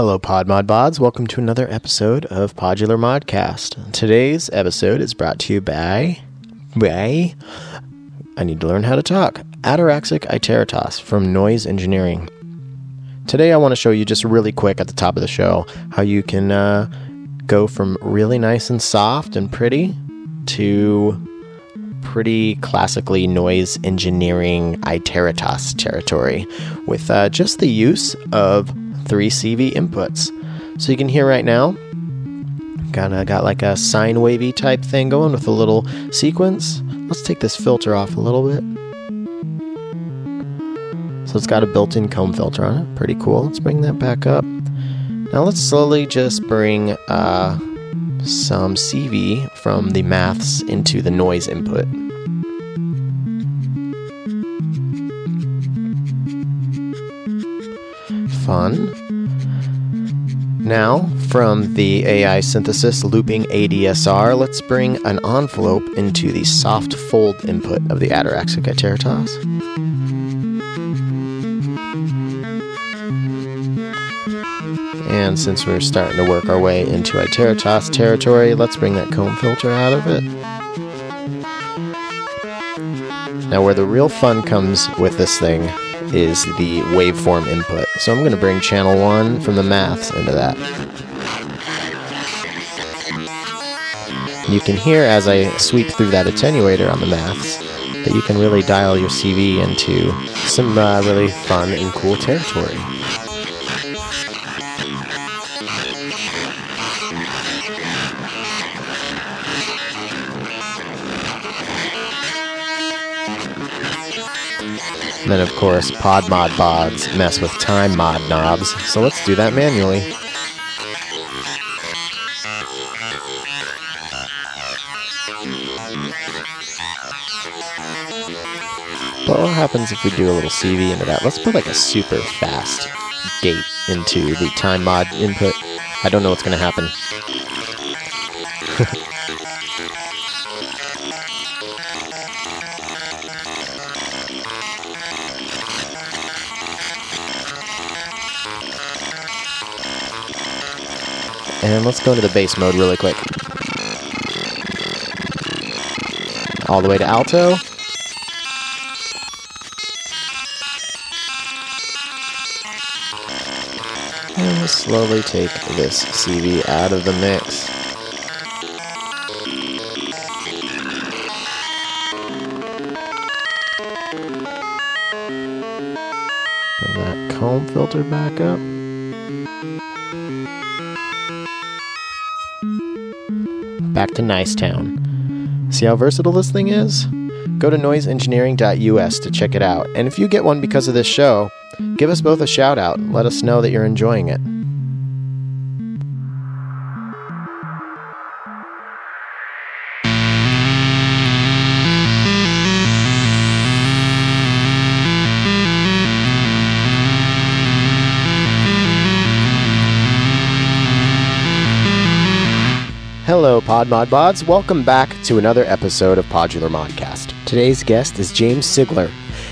Hello, Pod Mod Bods. Welcome to another episode of Podular Modcast. Today's episode is brought to you by. by. I need to learn how to talk. Ataraxic Iteritas from Noise Engineering. Today, I want to show you just really quick at the top of the show how you can uh, go from really nice and soft and pretty to pretty classically noise engineering Iteritas territory with uh, just the use of three CV inputs. So you can hear right now, kind of got like a sine wavy type thing going with a little sequence. Let's take this filter off a little bit. So it's got a built-in comb filter on it. Pretty cool. Let's bring that back up. Now let's slowly just bring uh, some CV from the maths into the noise input. Fun. Now, from the AI synthesis looping ADSR, let's bring an envelope into the soft fold input of the Ataraxic. And since we're starting to work our way into Iteritas territory, let's bring that comb filter out of it. Now, where the real fun comes with this thing is the waveform input. So I'm going to bring channel 1 from the maths into that. You can hear as I sweep through that attenuator on the maths that you can really dial your CV into some uh, really fun and cool territory. Then, of course, pod mod bods mess with time mod knobs. So let's do that manually. But what happens if we do a little CV into that? Let's put like a super fast gate into the time mod input. I don't know what's going to happen. And let's go into the bass mode really quick. All the way to alto. And we'll slowly take this CV out of the mix. Bring that comb filter back up. Back to Nicetown. See how versatile this thing is? Go to noiseengineering.us to check it out. And if you get one because of this show, give us both a shout out. Let us know that you're enjoying it. Hello, Pod Mod Bods. Welcome back to another episode of Podular Modcast. Today's guest is James Cigler,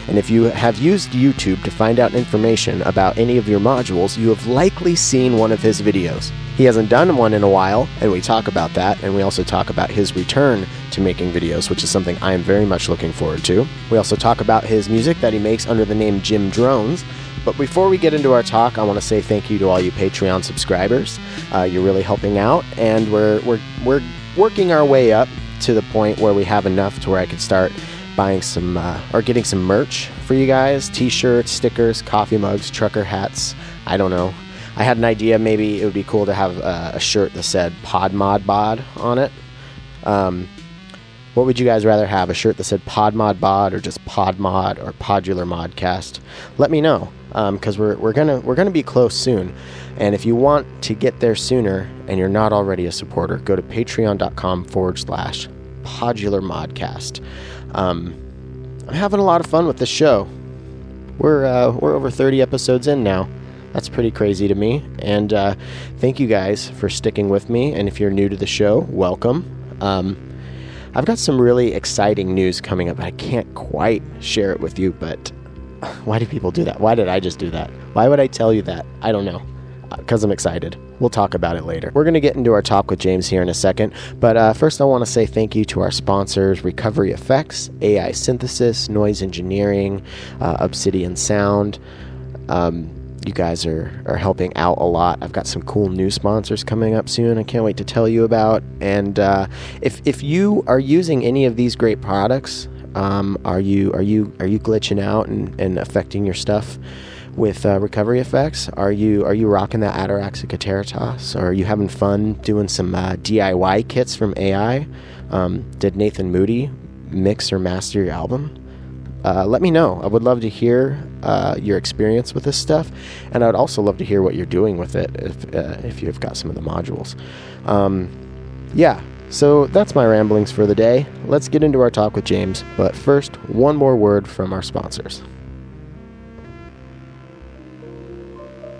and if you have used YouTube to find out information about any of your modules, you have likely seen one of his videos. He hasn't done one in a while, and we talk about that, and we also talk about his return to making videos, which is something I am very much looking forward to. We also talk about his music that he makes under the name Jim Drones. But before we get into our talk, I want to say thank you to all you Patreon subscribers. Uh, you're really helping out, and we're, we're, we're working our way up to the point where we have enough to where I could start buying some uh, or getting some merch for you guys t shirts, stickers, coffee mugs, trucker hats. I don't know. I had an idea maybe it would be cool to have uh, a shirt that said Pod Mod Bod on it. Um, what would you guys rather have? A shirt that said Pod Mod Bod or just Pod Mod or Podular Modcast? Let me know because um, we're, we're gonna we're gonna be close soon. And if you want to get there sooner and you're not already a supporter, go to patreon.com forward slash Podular Modcast. Um, I'm having a lot of fun with this show. We're uh, we're over 30 episodes in now. That's pretty crazy to me. And uh, thank you guys for sticking with me. And if you're new to the show, welcome. Um, I've got some really exciting news coming up. I can't quite share it with you, but why do people do that? Why did I just do that? Why would I tell you that? I don't know. because I'm excited. We'll talk about it later. We're going to get into our talk with James here in a second, but uh, first I want to say thank you to our sponsors Recovery Effects, AI Synthesis, Noise Engineering, uh, Obsidian Sound. Um, you guys are, are helping out a lot. I've got some cool new sponsors coming up soon. I can't wait to tell you about. And uh, if, if you are using any of these great products, um, are you are you are you glitching out and, and affecting your stuff with uh, recovery effects? Are you are you rocking that Atarax Iteritas? Or are you having fun doing some uh, DIY kits from AI? Um, did Nathan Moody mix or master your album? Uh, let me know. I would love to hear uh, your experience with this stuff, and I'd also love to hear what you're doing with it if uh, if you've got some of the modules. Um, yeah, so that's my ramblings for the day. Let's get into our talk with James, but first, one more word from our sponsors.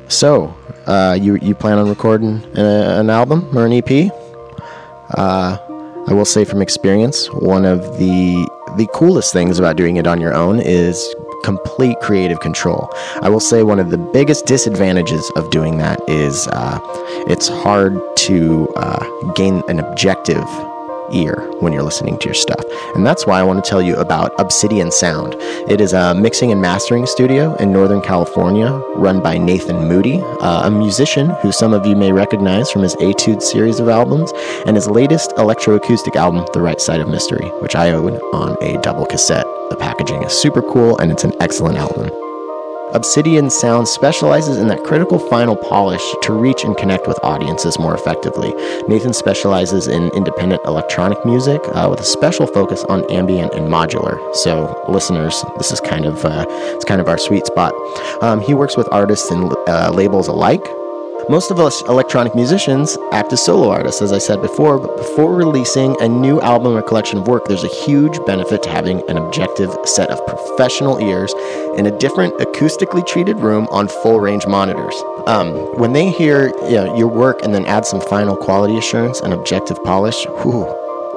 So, uh, you you plan on recording an album or an EP? Uh, I will say from experience, one of the the coolest things about doing it on your own is complete creative control. I will say one of the biggest disadvantages of doing that is uh, it's hard to uh, gain an objective ear when you're listening to your stuff. And that's why I want to tell you about Obsidian Sound. It is a mixing and mastering studio in Northern California run by Nathan Moody, uh, a musician who some of you may recognize from his Etude series of albums and his latest electroacoustic album, The Right Side of Mystery, which I own on a double cassette. The packaging is super cool and it's an excellent album. Obsidian Sound specializes in that critical final polish to reach and connect with audiences more effectively. Nathan specializes in independent electronic music uh, with a special focus on ambient and modular. So, listeners, this is kind of uh, it's kind of our sweet spot. Um, he works with artists and uh, labels alike, most of us electronic musicians act as solo artists, as I said before, but before releasing a new album or collection of work, there's a huge benefit to having an objective set of professional ears in a different acoustically treated room on full range monitors. Um, when they hear you know, your work and then add some final quality assurance and objective polish, whew,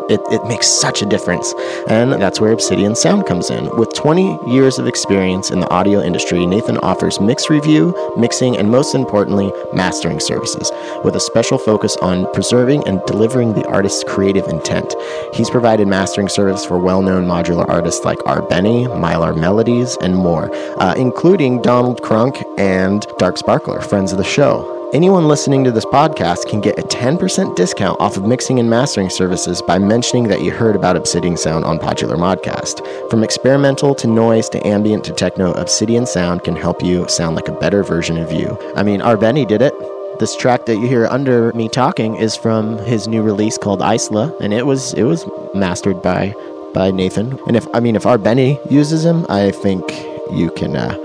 it, it makes such a difference. And that's where Obsidian Sound comes in. With 20 years of experience in the audio industry, Nathan offers mix review, mixing, and most importantly, mastering services, with a special focus on preserving and delivering the artist's creative intent. He's provided mastering service for well known modular artists like R. Beny, Mylar Melodies, and more, uh, including Donald Crunk and Dark Sparkler, friends of the show. Anyone listening to this podcast can get a 10% discount off of mixing and mastering services by mentioning that you heard about Obsidian Sound on Podular Modcast. From experimental to noise to ambient to techno, Obsidian Sound can help you sound like a better version of you. I mean, Beny did it. This track that you hear under me talking is from his new release called Isla, and it was it was mastered by by Nathan. And if I mean if Beny uses him, I think you can uh,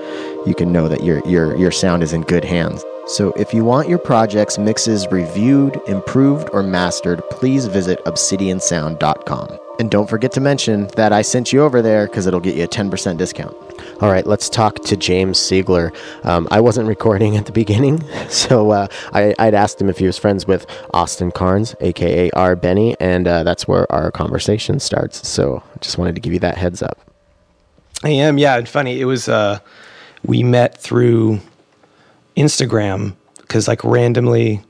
you can know that your your your sound is in good hands. So if you want your project's mixes reviewed, improved, or mastered, please visit obsidiansound.com. And don't forget to mention that I sent you over there because it'll get you a 10% discount. All right, let's talk to James Cigler. Um, I wasn't recording at the beginning, so uh, I, would asked him if he was friends with Austin Cairns, aka R. Beny, and uh, that's where our conversation starts. So just wanted to give you that heads up. I am, yeah. And funny, it was, uh, we met through Instagram because like randomly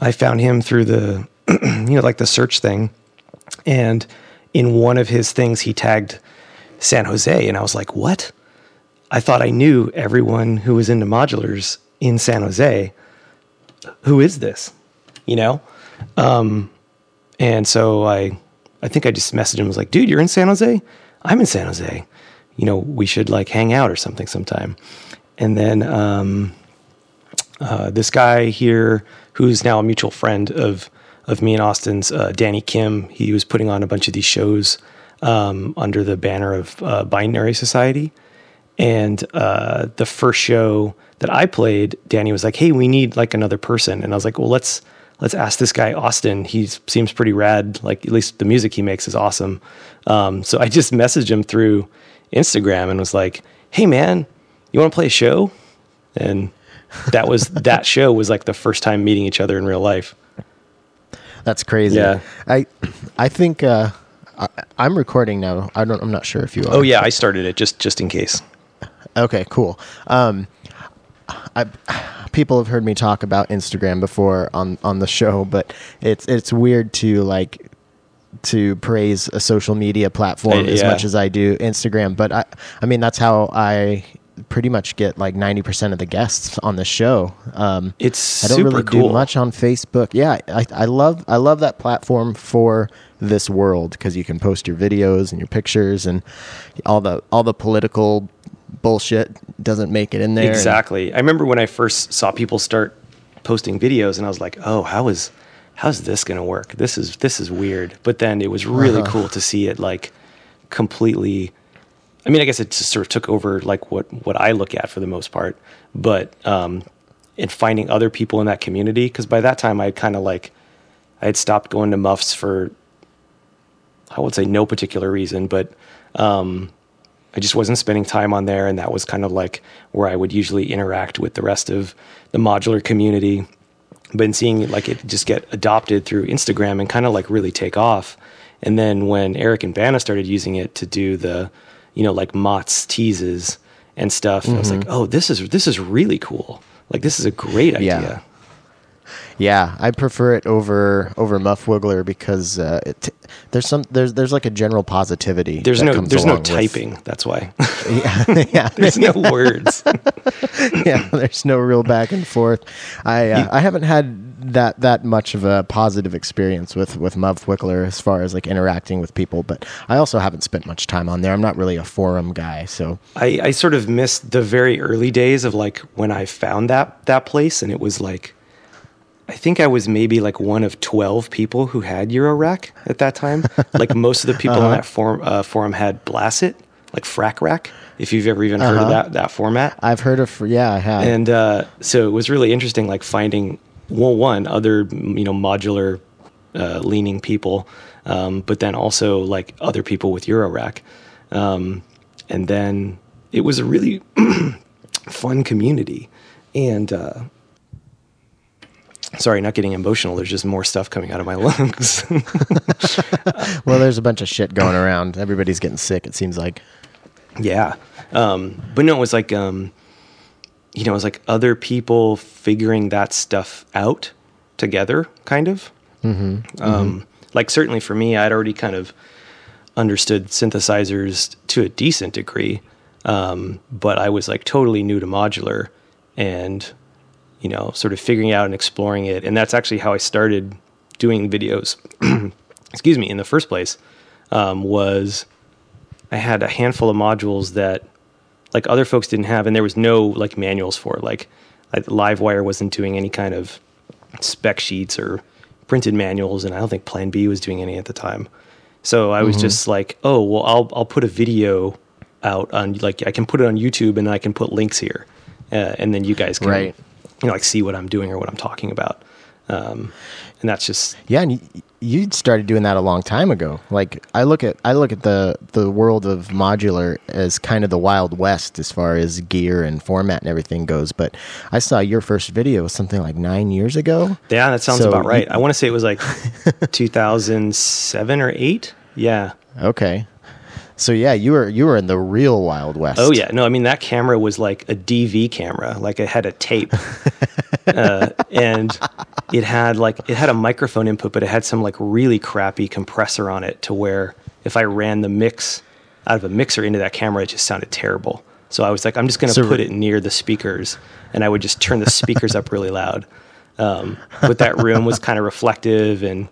I found him through the you know like the search thing. And in one of his things he tagged San Jose and I was like what? I thought I knew everyone who was into modulars in San Jose. Who is this? You know? Um, and so I I think I just messaged him was like dude you're in San Jose? I'm in San Jose. You know we should like hang out or something sometime. And then um, uh, this guy here, who's now a mutual friend of of me and Austin's, uh, Danny Kim, he was putting on a bunch of these shows um, under the banner of uh, Binary Society. And uh, the first show that I played, Danny was like, "Hey, we need like another person," and I was like, "Well, let's." Let's ask this guy Austin. He seems pretty rad. Like at least the music he makes is awesome. Um, so I just messaged him through Instagram and was like, "Hey man, you want to play a show?" And that was that show was like the first time meeting each other in real life. That's crazy. Yeah. I I think uh, I, am recording now. I don't. I'm not sure if you are. Oh yeah, I started it just just in case. Okay, cool. Um, I, people have heard me talk about Instagram before on on the show, but it's it's weird to like to praise a social media platform Uh, as much as I do Instagram. But I, I mean, that's how I pretty much get like ninety percent of the guests on the show. Um, It's I don't super really cool. do much on Facebook. Yeah, I, I love I love that platform for this world because you can post your videos and your pictures and all the all the political bullshit doesn't make it in there. and- Exactly. I remember when I first saw people start posting videos, and I was like, "Oh, how is how's this going to work? This is this is weird." But then it was really Uh-huh. cool to see it like completely. I mean, I guess it just sort of took over like what what I look at for the most part, but um, in finding other people in that community because by that time I had kind of like I had stopped going to muffs for I would say no particular reason, but um, I just wasn't spending time on there, and that was kind of like where I would usually interact with the rest of the modular community. Been seeing like it just get adopted through Instagram and kind of like really take off. And then when Eric and Vanna started using it to do the, you know, like Mott's teases and stuff, I was like, oh, this is this is really cool. Like this is a great idea. Yeah, I prefer it over over Muff Wiggler because uh, it, there's some there's there's like a general positivity. There's that no there's no along with- typing. That's why yeah, yeah, there's no words. yeah. There's no real back and forth. I uh, You- I haven't had that that much of a positive experience with with Muff Wiggler as far as like interacting with people, but I also haven't spent much time on there. I'm not really a forum guy, so I, I sort of missed the very early days of like when I found that that place, and it was like, I think I was maybe like one of twelve people who had Eurorack at that time. like most of the people Uh-huh. on that forum uh, forum had Blacet, like Frac Rac. If you've ever even heard of Uh-huh. that that format, I've heard of yeah, I have. and uh, so it was really interesting, like finding well, one other you know modular uh, leaning people, um, but then also like other people with Eurorack, um, and then it was a really fun community, and uh, sorry, not getting emotional. There's just more stuff coming out of my lungs. well, there's a bunch of shit going around. Everybody's getting sick. It seems like. Yeah. Um, but no, it was like, um, you know, it was like other people figuring that stuff out together, kind of. Mm-hmm. Um, Like, certainly for me, I'd already kind of understood synthesizers to a decent degree, um, but I was like totally new to modular and, you know, sort of figuring out and exploring it. And that's actually how I started doing videos, excuse me, in the first place, um, was I had a handful of modules that like other folks didn't have, and there was no like manuals for it. Like, like Livewire wasn't doing any kind of spec sheets or printed manuals, and I don't think Plan B was doing any at the time. So I was just like, oh well, I'll I'll put a video out on like I can put it on YouTube, and I can put links here, uh, and then you guys can Right. you know like see what I'm doing or what I'm talking about. Um, and that's just Yeah, and you, you started doing that a long time ago. Like I look at I look at the the world of modular as kind of the wild west as far as gear and format and everything goes. But I saw your first video was something like nine years ago. Yeah, that sounds So about right. you- I want to say it was like 2007 or 8. Yeah. Okay, so yeah, you were you were in the real wild west. Oh yeah. No, I mean that camera was like a DV camera, like it had a tape. uh, and it had like it had a microphone input, but it had some like really crappy compressor on it to where if I ran the mix out of a mixer into that camera, it just sounded terrible. So I was like, I'm just going to So- put it near the speakers, and I would just turn the speakers up really loud. Um, but that room was kind of reflective, and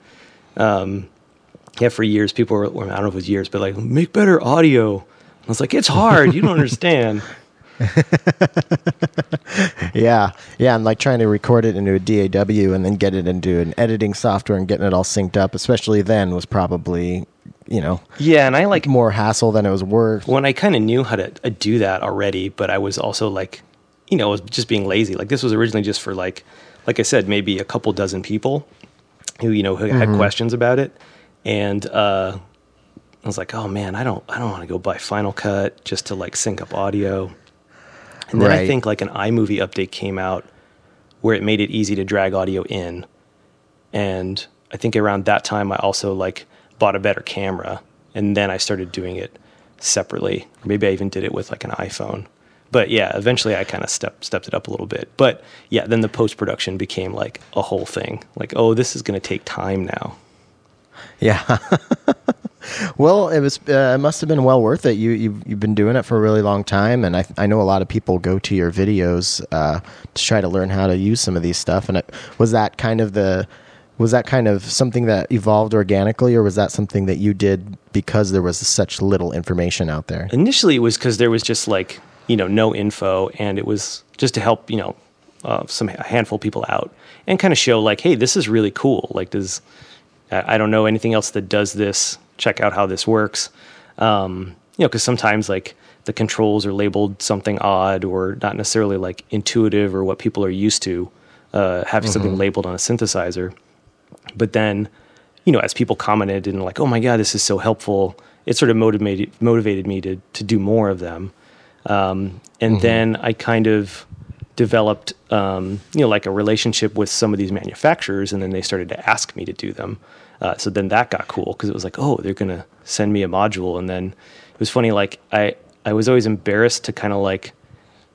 um, yeah, for years people were, well, I don't know if it was years, but like make better audio. I was like, it's hard. You don't understand. Yeah, yeah, and like trying to record it into a DAW and then get it into an editing software and getting it all synced up, especially then, was probably you know Yeah, and I like more hassle than it was worth. when I kind of knew how to uh, do that already, but I was also like, you know, I was just being lazy. Like this was originally just for like, like I said, maybe a couple dozen people who you know who had questions about it, and uh, I was like, oh man, I don't, I don't want to go buy Final Cut just to like sync up audio. And then I think like an iMovie update came out where it made it easy to drag audio in, and I think around that time I also like bought a better camera, and then I started doing it separately. Or maybe I even did it with like an iPhone. but yeah, eventually I kind of stepped stepped it up a little bit. But yeah, then the post production became like a whole thing. Like, oh, this is going to take time now. Yeah. well, it was. Uh, it must have been well worth it. You you've, you've been doing it for a really long time, and I I know a lot of people go to your videos uh, to try to learn how to use some of these stuff. And it, was that kind of the was that kind of something that evolved organically, or was that something that you did because there was such little information out there? Initially, it was because there was just like you know no info, and it was just to help you know uh, some a handful of people out and kind of show like, hey, this is really cool. Like, does I don't know anything else that does this. Check out how this works. Um, you know, because sometimes like the controls are labeled something odd or not necessarily like intuitive or what people are used to uh, having mm-hmm. something labeled on a synthesizer. But then, you know, as people commented and like, oh my god, this is so helpful, it sort of motivated motivated me to to do more of them. Um, and mm-hmm. then I kind of developed, um, you know, like a relationship with some of these manufacturers, and then they started to ask me to do them. Uh, so then that got cool because it was like, oh, they're gonna send me a module, and then it was funny. Like I, I was always embarrassed to kind of like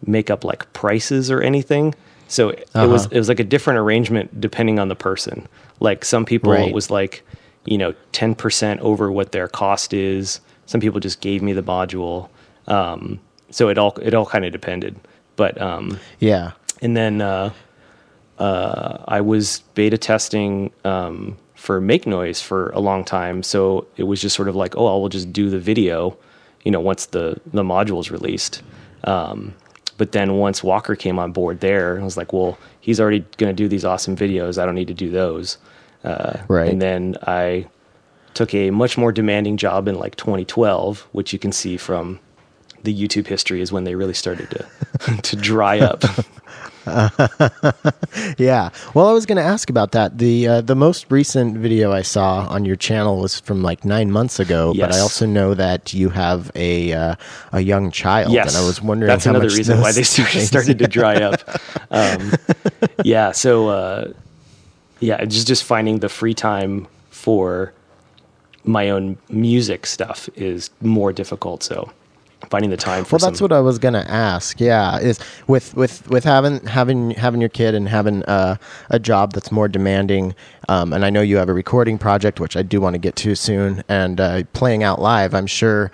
make up like prices or anything. So it, uh-huh. it was it was like a different arrangement depending on the person. Like some people right. it was like, you know, ten percent over what their cost is. Some people just gave me the module. Um, so it all it all kind of depended. But um, yeah, and then uh, uh, I was beta testing um, for Make Noise for a long time. So it was just sort of like, oh, I'll just do the video, you know, once the the module is released. Um, but then once Walker came on board there, I was like, well, he's already going to do these awesome videos. I don't need to do those. Uh, right. And then I took a much more demanding job in like 2012, which you can see from the YouTube history is when they really started to to dry up. yeah. Well, I was going to ask about that. The uh, the most recent video I saw on your channel was from like nine months ago. Yes. But I also know that you have a uh, a young child, yes. and I was wondering that's another reason why they started to dry up. Um, yeah. So uh, yeah, just just finding the free time for my own music stuff is more difficult. So finding the time for well that's some... what i was gonna ask yeah is with with with having having having your kid and having uh, a job that's more demanding um, and i know you have a recording project which i do want to get to soon and uh, playing out live i'm sure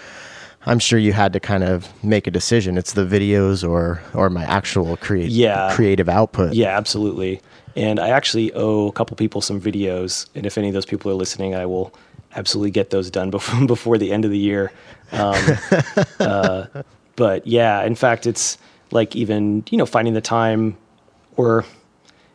I'm sure you had to kind of make a decision. It's the videos or or my actual create yeah. creative output. Yeah, absolutely. And I actually owe a couple people some videos. And if any of those people are listening, I will absolutely get those done before before the end of the year. Um, uh, but yeah, in fact, it's like even you know finding the time, or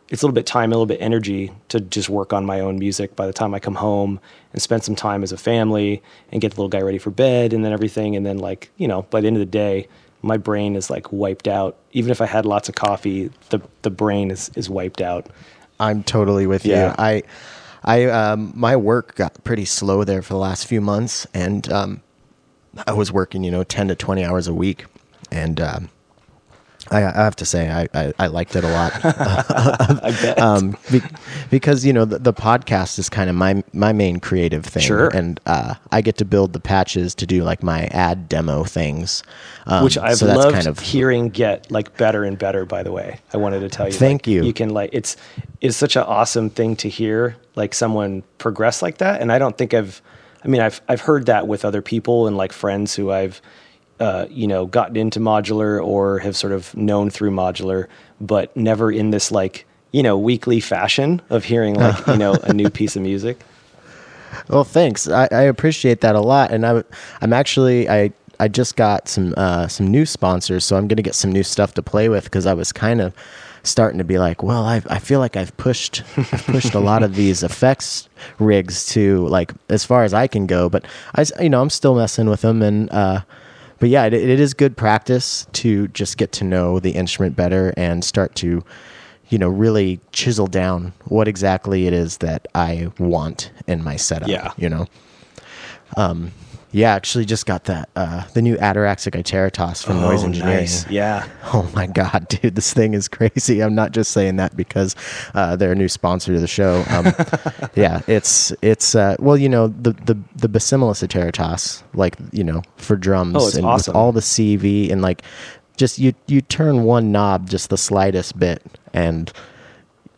it's a little bit time, a little bit energy to just work on my own music. By the time I come home and spend some time as a family and get the little guy ready for bed and then everything, and then like you know by the end of the day, my brain is like wiped out. Even if I had lots of coffee, the the brain is is wiped out. I'm totally with yeah. you. I I um, my work got pretty slow there for the last few months, and um, I was working, you know, ten to twenty hours a week, and um, I, I, have to say I, I, I liked it a lot. I bet. Um, be, because you know the, the, podcast is kind of my my main creative thing, sure. and uh, I get to build the patches to do like my ad demo things, um, which I've so loved kind of, hearing get like better and better. By the way, I wanted to tell you. Thank like, you. You can like it's it's such an awesome thing to hear like someone progress like that, and I don't think I've. I mean, I've I've heard that with other people and like friends who I've uh, you know, gotten into modular or have sort of known through modular, but never in this like, you know, weekly fashion of hearing like, you know, a new piece of music. Well, thanks. I, I appreciate that a lot. And I'm, I'm actually, I, I just got some, uh, some new sponsors, so I'm going to get some new stuff to play with because I was kind of starting to be like, well, I, I feel like I've pushed, I've pushed a lot of these effects rigs to like as far as I can go, but I, you know, I'm still messing with them and, uh, but yeah, it, it is good practice to just get to know the instrument better and start to, you know, really chisel down what exactly it is that I want in my setup. Yeah. You know, um, yeah, actually just got that uh, the new Ataraxic Iteritas from oh, Noise Engineering. Nice. Yeah. Oh my god, dude, this thing is crazy. I'm not just saying that because uh, they're a new sponsor to the show. Um, yeah, it's it's uh, well, you know, the the the Iteritas, like you know, for drums oh, it's and awesome. all the CV and like just you you turn one knob just the slightest bit and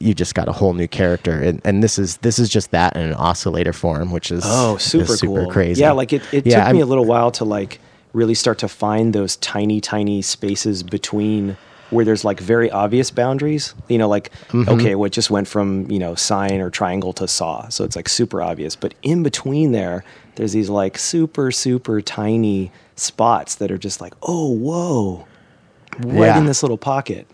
you just got a whole new character and, and this is this is just that in an oscillator form which is Oh, is super, super cool. crazy Yeah, like it, it Yeah, took me I'm- a little while to like really start to find those tiny, tiny spaces between where there's like very obvious boundaries. You know, like Mm-hmm. okay, what just went from you know sine or triangle to saw, so it's like super obvious. But in between there, there's these like super, super tiny spots that are just like, oh, whoa, right Yeah. in this little pocket.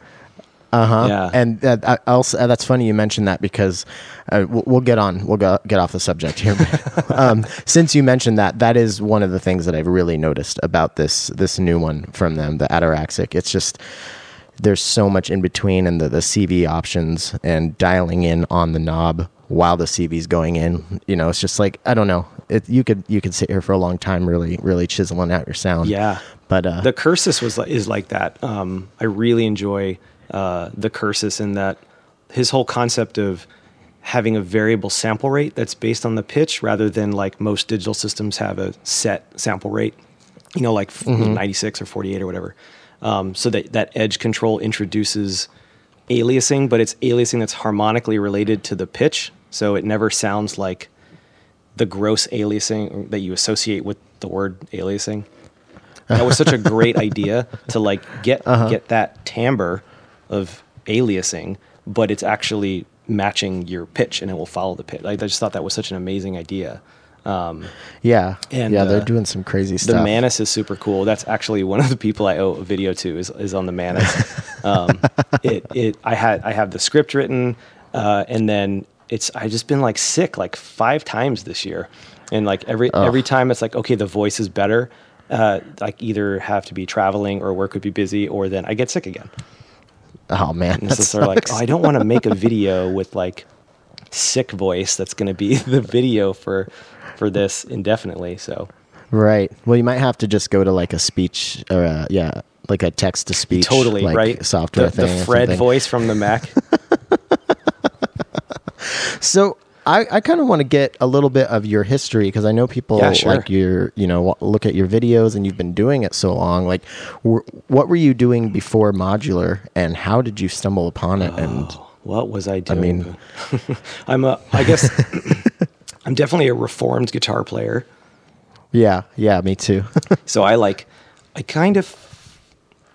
Uh-huh. Yeah. And uh, I- I'll, uh, that's funny you mentioned that because uh, we'll, we'll get on. We'll go, get off the subject here. But, um, since you mentioned that, that is one of the things that I've really noticed about this this new one from them, the Ataraxic. It's just there's so much in between, and the the CV options and dialing in on the knob while the CV's going in. You know, it's just like I don't know. It, you could you could sit here for a long time, really really chiseling out your sound. Yeah. But uh, the cursus was is like that. Um, I really enjoy uh, the cursus in that his whole concept of having a variable sample rate that's based on the pitch rather than like most digital systems have a set sample rate, you know, like f- 96 or 48 or whatever. Um, so that that edge control introduces aliasing, but it's aliasing that's harmonically related to the pitch, so it never sounds like the gross aliasing that you associate with the word aliasing. That was such a great idea to like get get that timbre of aliasing, but it's actually matching your pitch and it will follow the pitch. Like, I just thought that was such an amazing idea. yeah, And, yeah, they're uh, doing some crazy stuff. The. Manis is super cool. That's actually one of the people I owe a video to is, is on the Manis. um, it, it, I had, I have the script written, uh, and then it's, I just been like sick like five times this year. And like every, every time it's like, okay, the voice is better. Uh, like either have to be traveling or work would be busy, or then I get sick again. Oh man, And so like, oh, I don't want to make a video with like sick voice that's going to be the video for, for this indefinitely. So Right. Well, you might have to just go to like a speech or a, yeah, like a text to speech totally like, right software the, thing. the fred voice from the mac So I, I kind of want to get a little bit of your history because I know people Yeah, sure. like your, you know, look at your videos and you've been doing it so long. Like, were, what were you doing before modular, and how did you stumble upon it? And oh, what was i doing I mean- i'm a i guess i'm definitely a reformed guitar player yeah, yeah, me too. so i like i kind of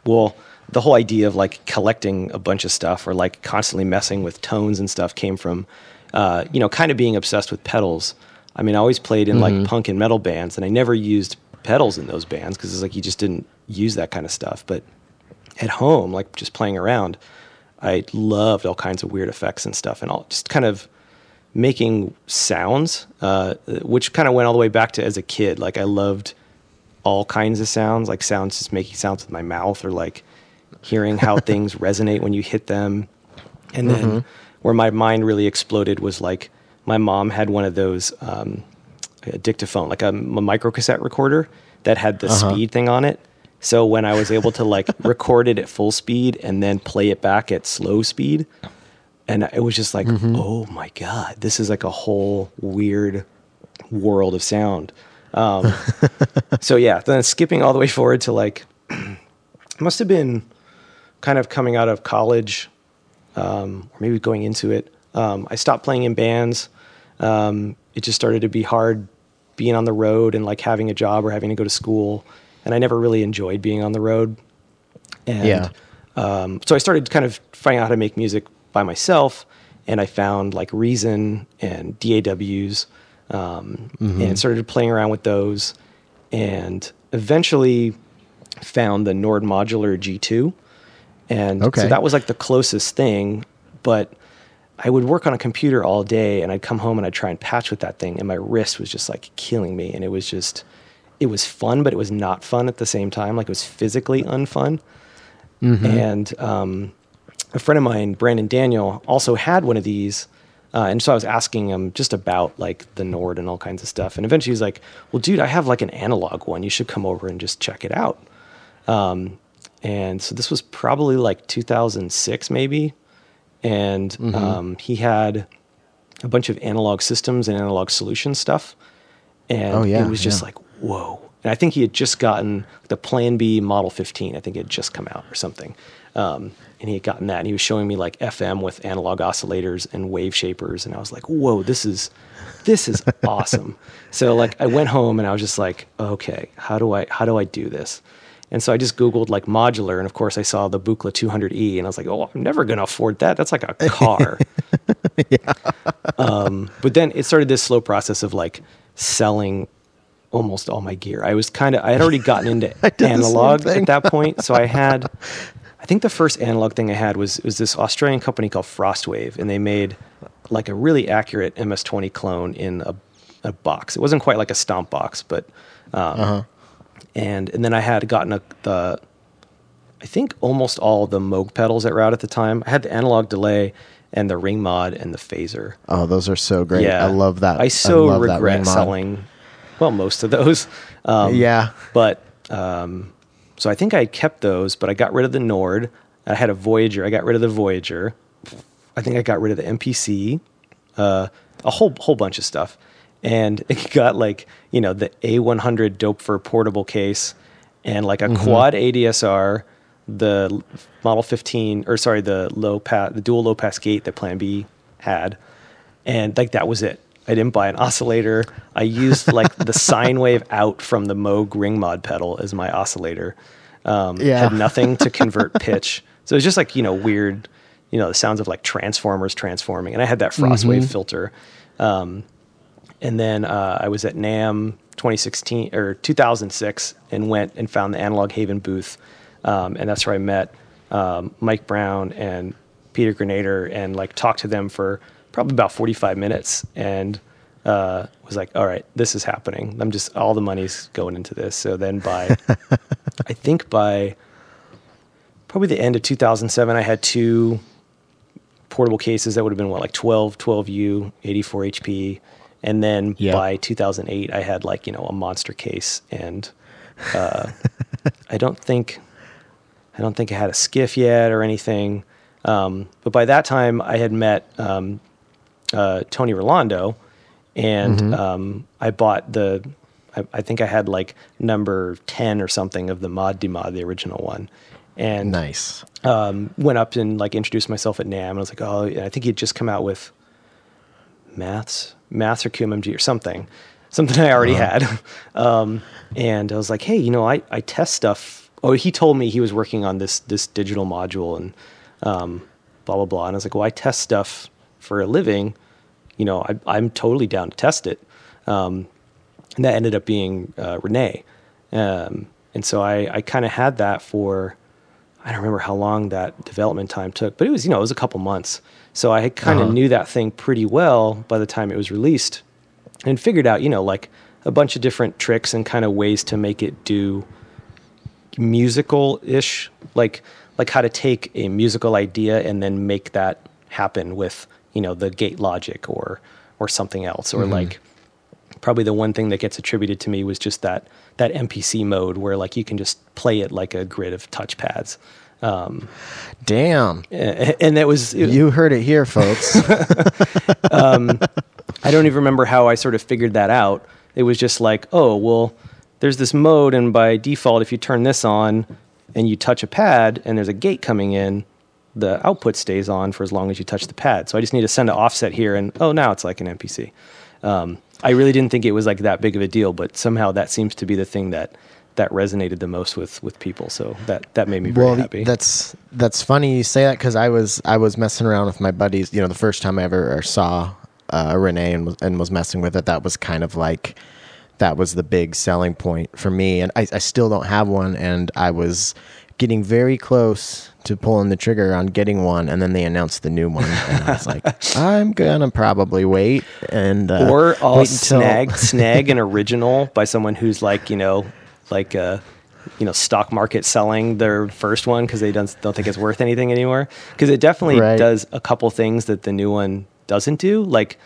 well the whole idea of like collecting a bunch of stuff or like constantly messing with tones and stuff came from uh, you know kind of being obsessed with pedals. I mean i always played in like punk and metal bands and i never used pedals in those bands because it's like you just didn't use that kind of stuff. But at home like just playing around i loved all kinds of weird effects and stuff and all just kind of making sounds uh, which kind of went all the way back to as a kid. Like i loved all kinds of sounds, like sounds just making sounds with my mouth or like hearing how things resonate when you hit them. And then where my mind really exploded was like my mom had one of those um, a dictaphone, like a, a micro cassette recorder that had the speed thing on it. So when I was able to like record it at full speed and then play it back at slow speed, and it was just like, oh my god, this is like a whole weird world of sound. Um, so yeah, then skipping all the way forward to like, must have been kind of coming out of college, um, or maybe going into it. Um, I stopped playing in bands. Um, it just started to be hard being on the road and like having a job or having to go to school. And I never really enjoyed being on the road. And Yeah. um, so I started kind of finding out how to make music by myself, and I found like Reason and DAWs, um, and started playing around with those, and eventually found the Nord Modular G2, and Okay. so that was like the closest thing, but. I would work on a computer all day and I'd come home and I'd try and patch with that thing and my wrist was just like killing me and it was just it was fun but it was not fun at the same time like it was physically unfun and um, a friend of mine, Brandon Daniel, also had one of these. Uh, and so I was asking him just about like the Nord and all kinds of stuff. And eventually he's like, well, dude, I have like an analog one. You should come over and just check it out. Um, and so this was probably like 2006, maybe. And um, he had a bunch of analog systems and analog solution stuff. And Oh, yeah, it was just yeah. like, whoa, and I think he had just gotten the Plan B Model 15. I think it had just come out or something. Um, and he had gotten that, and he was showing me like FM with analog oscillators and wave shapers, and I was like, "Whoa, this is this is awesome!" so like, I went home and I was just like, "Okay, how do I how do I do this?" And so I just Googled like modular, and of course I saw the Buchla 200E, and I was like, "Oh, I'm never going to afford that. That's like a car." yeah. um, but then it started this slow process of like selling almost all my gear. I was kind of I had already gotten into analog at that point, so I had I think the first analog thing I had was was this Australian company called Frostwave, and they made like a really accurate MS-20 clone in a, a box. It wasn't quite like a stomp box, but um, uh-huh. And and then I had gotten a, the I think almost all the Moog pedals that were out at the time. I had the analog delay and the ring mod and the phaser. Oh, those are so great! Yeah, I love that. I so I regret selling well most of those. Um, yeah, but um, so I think I kept those, but I got rid of the Nord. I had a Voyager. I got rid of the Voyager. I think I got rid of the MPC, uh, a whole whole bunch of stuff, and it got like you know the A100 Doepfer portable case, and like a mm-hmm. quad ADSR, the Model 15 or sorry the low pass the dual low pass gate that Plan B had, and like that was it. I didn't buy an oscillator. I used like the sine wave out from the Moog ring mod pedal as my oscillator. Um, yeah. Had nothing to convert pitch. So it was just like, you know, weird, you know, the sounds of like transformers transforming. And I had that Frostwave mm-hmm. filter. Um, and then uh, I was at NAMM 2016 or 2006 and went and found the Analog Haven booth. Um, and that's where I met um, Mike Brown and Peter Grenader and like talked to them for probably about 45 minutes and uh, was like, all right, this is happening. I'm just, all the money's going into this. So then by, I think by probably the end of 2007, I had two portable cases that would have been what, like 12, 12U, 84 HP. And then yep. by 2008, I had like, you know, a monster case. And uh, I don't think, I don't think I had a skiff yet or anything. Um, but by that time, I had met um, uh, Tony Rolando, and mm-hmm. um, I bought the. I, I, think I had like number ten or something of the Mod de Mod, the original one, and nice. Um, went up and like introduced myself at NAMM and I was like, oh, I think he'd just come out with maths, maths or QMMG or something, something I already uh-huh. had, um, and I was like, hey, you know, I I test stuff. Oh, he told me he was working on this this digital module and um, blah blah blah, and I was like, well, I test stuff for a living you know, I, am totally down to test it. Um, and that ended up being uh, Rene. Um, and so I, I kind of had that for, I don't remember how long that development time took, but it was, you know, it was a couple months. So I kind of uh-huh. knew that thing pretty well by the time it was released and figured out, you know, like a bunch of different tricks and kind of ways to make it do musical ish, like, like how to take a musical idea and then make that happen with you know the gate logic or or something else or mm-hmm. like probably the one thing that gets attributed to me was just that that MPC mode where like you can just play it like a grid of touchpads. Um, Damn. And that was it, you heard it here, folks. um, I don't even remember how I sort of figured that out. It was just like, oh well, there's this mode, and by default, if you turn this on and you touch a pad, and there's a gate coming in, the output stays on for as long as you touch the pad. So I just need to send an offset here, and oh, now it's like an MPC. Um, I really didn't think it was like that big of a deal, but somehow that seems to be the thing that that resonated the most with with people. So that that made me very well, happy. That's that's funny you say that because I was I was messing around with my buddies. You know, the first time I ever saw uh, Rene and was, and was messing with it, that was kind of like that was the big selling point for me. And I, I still don't have one, and I was getting very close to pulling the trigger on getting one, and then they announced the new one, and I was like, I'm gonna probably wait and uh, or I'll wait until... snag snag an original by someone who's like you know like uh you know stock market selling their first one because they don't don't think it's worth anything anymore because it definitely right. does a couple things that the new one doesn't do like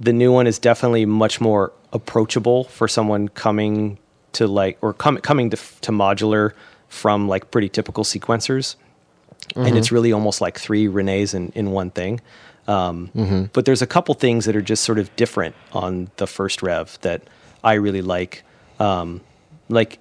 the new one is definitely much more approachable for someone coming to like or com- coming to, to modular from like pretty typical sequencers. Mm-hmm. And it's really almost like three Renes in, in one thing. Um, mm-hmm. But there's a couple things that are just sort of different on the first rev that I really like. Um, like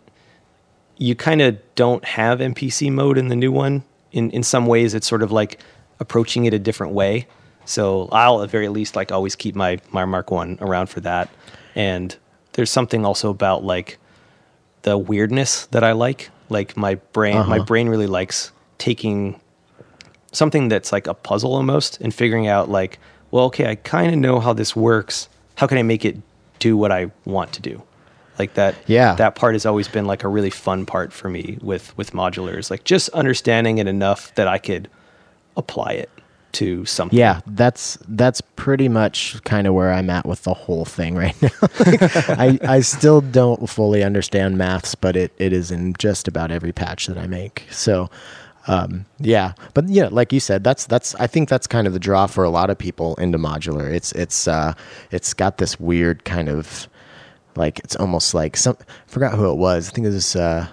you kind of don't have MPC mode in the new one. In in some ways, it's sort of like approaching it a different way. So I'll at very least like always keep my my Mark One around for that. And there's something also about like the weirdness that I like. Like my brain, my uh-huh. brain really likes taking something that's like a puzzle almost and figuring out like, well, okay, I kind of know how this works. How can I make it do what I want to do? Like that. Yeah. That part has always been like a really fun part for me with with modulars. Like just understanding it enough that I could apply it to something. Yeah, that's that's pretty much kind of where I'm at with the whole thing right now. Like, I I still don't fully understand maths, but it, it is in just about every patch that I make. So um, yeah, but yeah, like you said, that's that's I think that's kind of the draw for a lot of people into modular. It's it's uh, it's got this weird kind of like it's almost like some I forgot who it was. I think it was uh,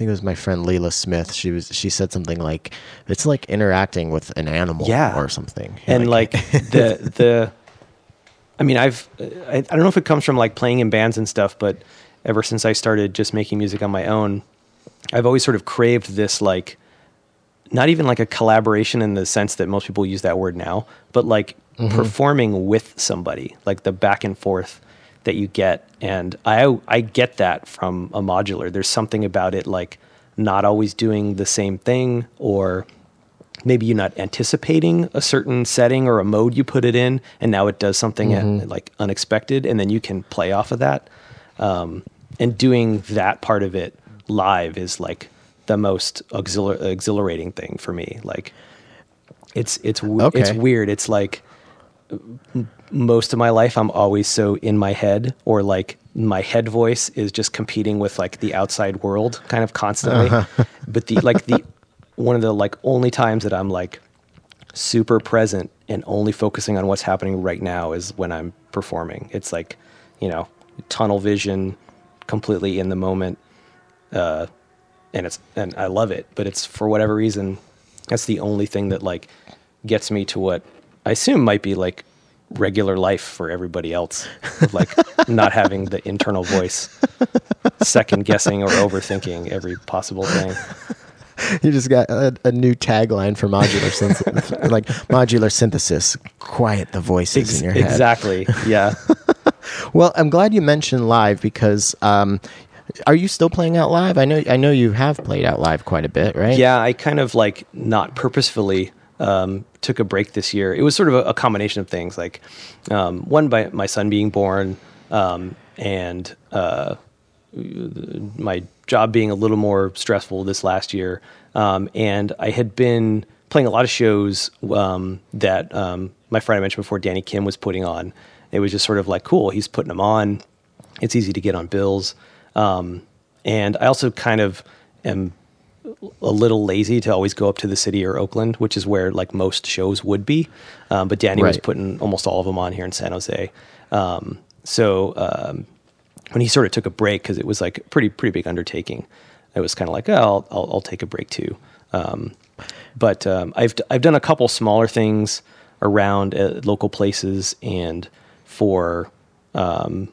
think it was my friend Leila Smith. She was she said something like it's like interacting with an animal Yeah. or something. and like the the i mean i've I, I don't know if it comes from like playing in bands and stuff but ever since i started just making music on my own i've always sort of craved this like not even like a collaboration in the sense that most people use that word now but like mm-hmm. performing with somebody like the back and forth that you get. And i i get that from a modular. There's something about it like not always doing the same thing or maybe you're not anticipating a certain setting or a mode you put it in and now it does something at, like unexpected and then you can play off of that. Um, and doing that part of it live is like the most auxil- exhilarating thing for me. Like it's it's Okay. it's weird. It's like most of my life i'm always so in my head or like my head voice is just competing with like the outside world kind of constantly. But the like the one of the like only times that i'm like super present and only focusing on what's happening right now is when i'm performing. It's like you know tunnel vision completely in the moment uh and it's and i love it. But it's for whatever reason that's the only thing that like gets me to what i assume might be like regular life for everybody else like not having the internal voice second guessing or overthinking every possible thing you just got a, a new tagline for modular synthesis, like modular synthesis. Quiet the voices in your head. exactly yeah Well, I'm glad you mentioned live because um, are you still playing out live? I know I know you have played out live quite a bit, right? Yeah, I kind of like not purposefully um, took a break this year. It was sort of a, a combination of things, like um, one by my son being born, um, and uh, my job being a little more stressful this last year. Um, and I had been playing a lot of shows um, that my friend I mentioned before, Danny Kim, was putting on. It was just sort of like, cool, he's putting them on. It's easy to get on bills. Um, and I also kind of am a little lazy to always go up to the city or Oakland, which is where like most shows would be. Um, but Danny was putting almost all of them on here in San Jose. Um, so um, when he sort of took a break because it was like pretty pretty big undertaking, it was kind of like oh, I'll, I'll I'll take a break too. Um, but um, I've I've done a couple smaller things around uh, local places and for um,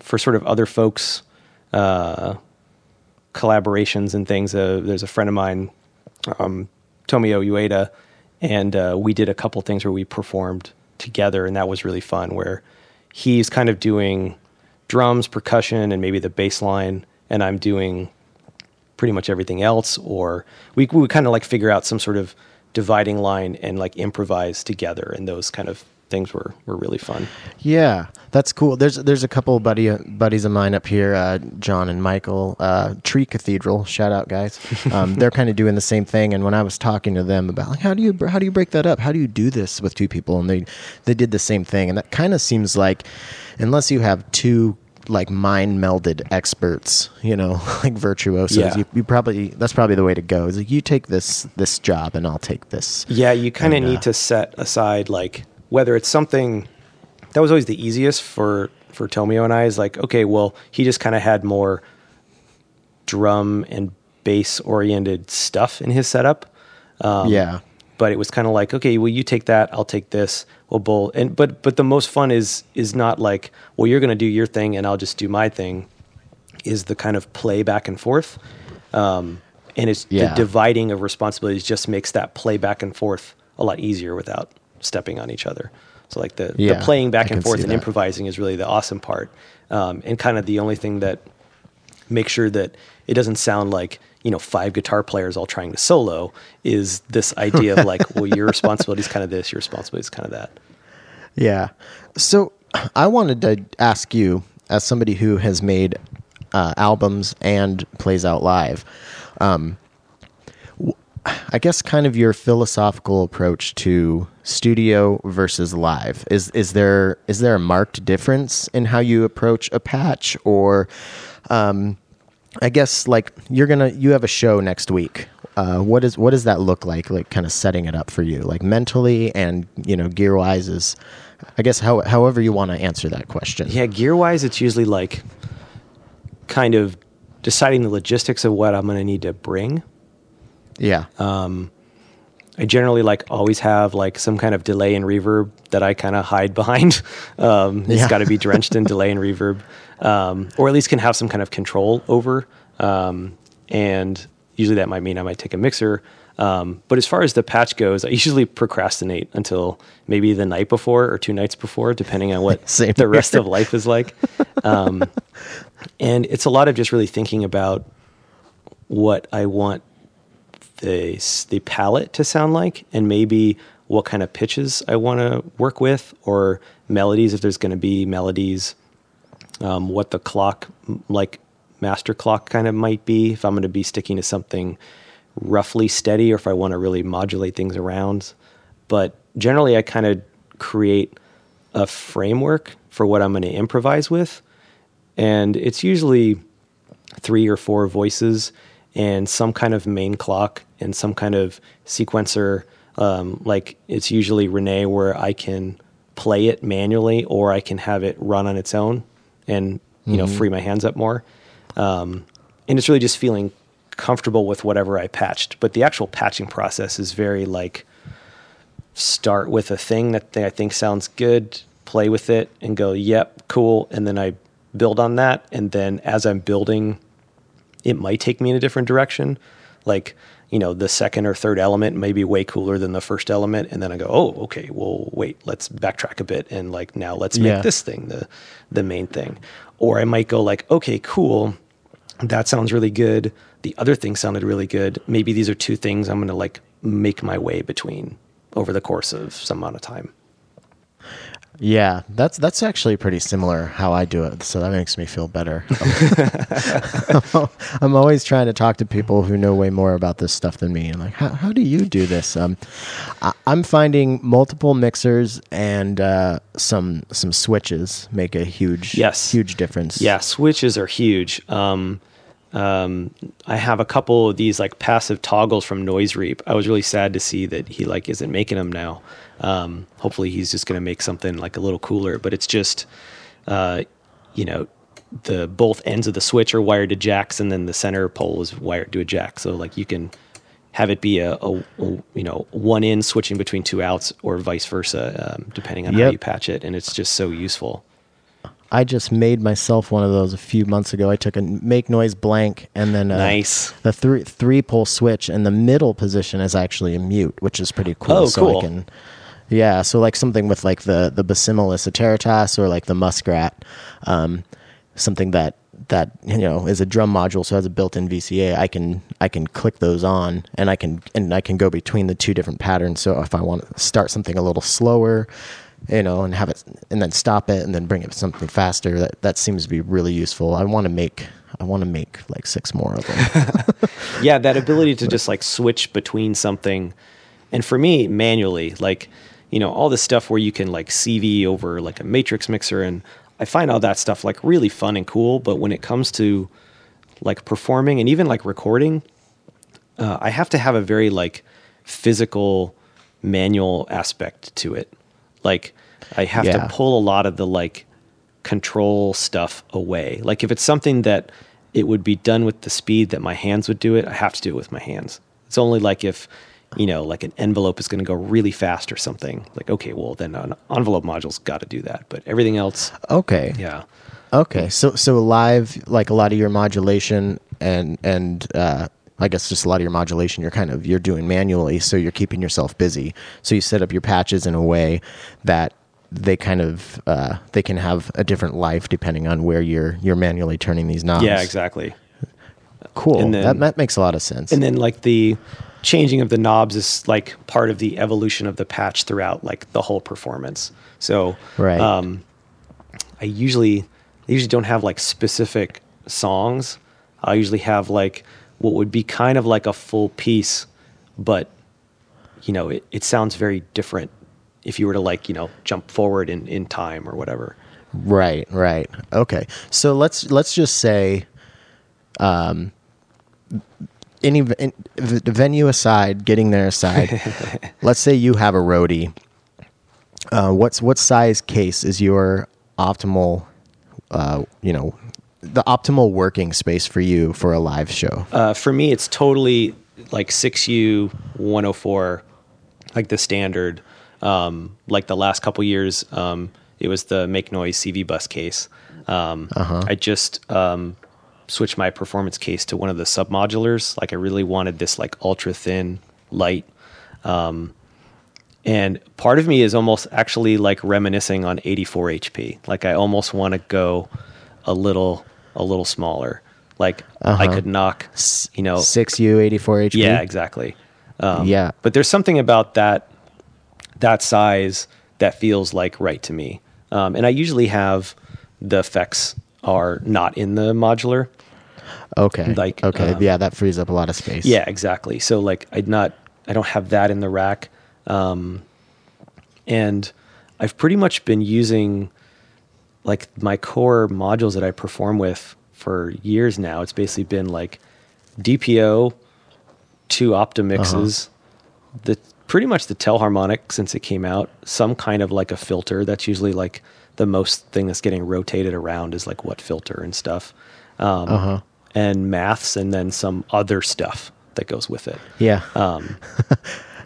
for sort of other folks uh, collaborations and things. Uh, there's a friend of mine, um, Tomio Ueda, and uh, we did a couple things where we performed together, and that was really fun. Where he's kind of doing drums, percussion, and maybe the bass line, and I'm doing pretty much everything else. Or we we kind of like figure out some sort of dividing line and like improvise together, and those kind of things were were really fun. Yeah, that's cool. There's there's a couple buddy buddies of mine up here, uh, John and Michael, uh, Tree Cathedral. Shout out, guys. Um, they're kind of doing the same thing. And when I was talking to them about like how do you how do you break that up? How do you do this with two people? And they they did the same thing. And that kind of seems like unless you have two like mind melded experts, you know, like virtuosos, Yeah. you, you probably that's probably the way to go. Is like you take this this job and I'll take this. Yeah, you kind of And, uh, need to set aside like whether it's something that was always the easiest for for Tomio and I is like okay, well he just kind of had more drum and bass oriented stuff in his setup. Um, yeah. but it was kind of like okay, well you take that, I'll take this. Well, bull and but but the most fun is is not like well you're going to do your thing and I'll just do my thing. is the kind of play back and forth. Um, and it's Yeah. the dividing of responsibilities just makes that play back and forth a lot easier without stepping on each other. So like the, Yeah, the playing back I and forth and that. improvising is really the awesome part. Um, and kind of the only thing that makes sure that it doesn't sound like you know five guitar players all trying to solo is this idea of like well your responsibility is kind of this your responsibility is kind of that Yeah. So I wanted to ask you, as somebody who has made uh, albums and plays out live, um, I guess kind of your philosophical approach to studio versus live is is there is there a marked difference in how you approach a patch or um, I guess like you're gonna you have a show next week. Uh, what is what does that look like? Like kind of setting it up for you, like mentally and you know gear wise is, I guess how however you want to answer that question. yeah gear wise it's usually like kind of deciding the logistics of what i'm going to need to bring Yeah. I generally like always have like some kind of delay and reverb that I kind of hide behind. Um, it's Yeah. got to be drenched in delay and reverb, um, or at least can have some kind of control over. Um, and usually that might mean I might take a mixer. Um, but as far as the patch goes, I usually procrastinate until maybe the night before or two nights before, depending on what Same the rest of life is like. Um, and it's a lot of just really thinking about what I want the the palette to sound like, and maybe what kind of pitches I want to work with, or melodies if there's going to be melodies. Um, what the clock, like master clock, kind of might be if I'm going to be sticking to something roughly steady, or if I want to really modulate things around. But generally, I kind of create a framework for what I'm going to improvise with, and it's usually three or four voices and some kind of main clock and some kind of sequencer. Um, like it's usually René where I can play it manually or I can have it run on its own and you know free my hands up more. Um, and it's really just feeling comfortable with whatever I patched. But the actual patching process is very like start with a thing that I think sounds good, play with it, and go, yep, cool. And then I build on that. And then as I'm building, it might take me in a different direction. Like, you know, the second or third element may be way cooler than the first element. And then I go, oh, okay, well, wait, let's backtrack a bit. And like, now let's make Yeah. this thing the, the main thing. Or I might go like, okay, cool. That sounds really good. The other thing sounded really good. Maybe these are two things I'm going to like make my way between over the course of some amount of time. Yeah, that's that's actually pretty similar how I do it. So that makes me feel better. I'm always trying to talk to people who know way more about this stuff than me. I'm like, how how do you do this? Um, I, I'm finding multiple mixers and uh, some some switches make a huge Yes. huge difference. Yeah, switches are huge. Um, um, I have a couple of these like passive toggles from Noise Reap. I was really sad to see that he like isn't making them now. Um, hopefully, he's just going to make something like a little cooler. But it's just, uh, you know, the both ends of the switch are wired to jacks, and then the center pole is wired to a jack. So like you can have it be a, a, a, you know one in switching between two outs, or vice versa, um, depending on how you patch it. And it's just so useful. I just made myself one of those a few months ago. I took a make noise blank and then a, Nice. the three three pole switch, and the middle position is actually a mute, which is pretty cool. Oh, so cool. I can, yeah, so like something with like the the Basimilus Iteritas or like the Muskrat, um, something that that you know is a drum module, so has a built-in VCA. I can I can click those on, and I can and I can go between the two different patterns. So if I want to start something a little slower. You know, and have it, and then stop it, and then bring it something faster. That that seems to be really useful. I want to make, I want to make like six more of them. yeah that ability to just like switch between something and for me manually like you know all this stuff where you can like cv over like a matrix mixer and i find all that stuff like really fun and cool but when it comes to like performing and even like recording uh, i have to have a very like physical manual aspect to it like i have Yeah. to pull a lot of the like control stuff away. Like if it's something that it would be done with the speed that my hands would do it, I have to do it with my hands. It's only like if you know, like an envelope is going to go really fast or something. Like, okay, well then an envelope module's got to do that, but everything else, Okay. yeah. Okay. So so live like a lot of your modulation and and uh I guess just a lot of your modulation you're kind of you're doing manually so you're keeping yourself busy. So you set up your patches in a way that they kind of uh they can have a different life depending on where you're you're manually turning these knobs. Yeah, exactly. Cool. And then- that that makes a lot of sense. And then like the changing of the knobs is like part of the evolution of the patch throughout like the whole performance. So Right. um, I usually I usually don't have like specific songs. I usually have like what would be kind of like a full piece, but you know it, it sounds very different if you were to like you know jump forward in, in time or whatever. Right, right. Okay. So let's let's just say, um, any in, the venue aside, getting there aside, let's say you have a roadie. Uh, what's what size case is your optimal? Uh, you know, the optimal working space for you for a live show. Uh, for me, it's totally like 6U 104, like the standard. Um, like the last couple years, um, it was the Make Noise CV bus case. Um, I just um, switched my performance case to one of the submodulars. Like I really wanted this like ultra thin, light. Um, and part of me is almost actually like reminiscing on 84 HP. Like I almost want to go a little a little smaller. Like I could knock, you know, Six U eighty four HP. yeah, exactly. Um, Yeah. but there's something about that that size that feels like right to me. Um, and I usually have the effects are not in the modular. Okay. Like, okay. um, yeah, that frees up a lot of space. Yeah, exactly. So like I'd not I don't have that in the rack. Um, and I've pretty much been using like my core modules that I perform with for years now. It's basically been like DPO, two Optomixes, the pretty much the Telharmonic since it came out, some kind of like a filter. That's usually like the most thing that's getting rotated around is like what filter and stuff. Um, and maths and then some other stuff that goes with it. Yeah. Um,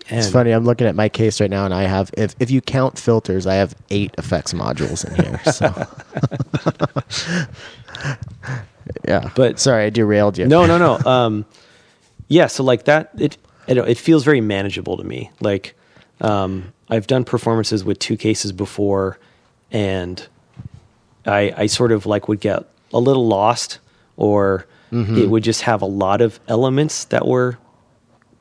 It's funny. I'm looking at my case right now, and I have, if if you count filters, I have eight effects modules in here. So, yeah. But- sorry, I derailed you. No, no, no. Um, yeah, so like that, it it, it feels very manageable to me. Like um, I've done performances with two cases before, and I I sort of like would get a little lost, or it would just have a lot of elements that were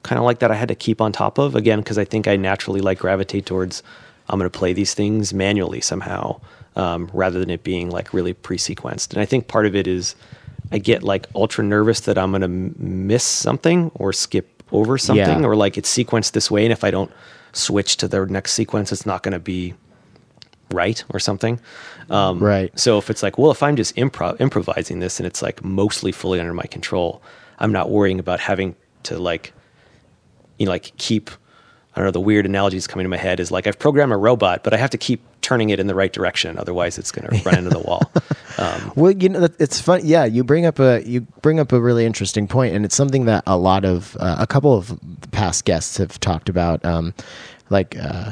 kind of like that I had to keep on top of again because I think I naturally like gravitate towards I'm going to play these things manually somehow um, rather than it being like really pre-sequenced. And I think part of it is I get like ultra nervous that I'm going to m- miss something or skip over something Yeah. or like it's sequenced this way and if I don't switch to the next sequence it's not going to be right or something. Um, Right. So if it's like, well, if I'm just improv improvising this and it's like mostly fully under my control, I'm not worrying about having to like, you know, like keep. I don't know. The weird analogies coming to my head is like I've programmed a robot, but I have to keep turning it in the right direction, otherwise it's going to run into the wall. Um, Well, you know, it's fun. Yeah, you bring up a you bring up a really interesting point, and it's something that a lot of uh, a couple of past guests have talked about. Um, like, uh,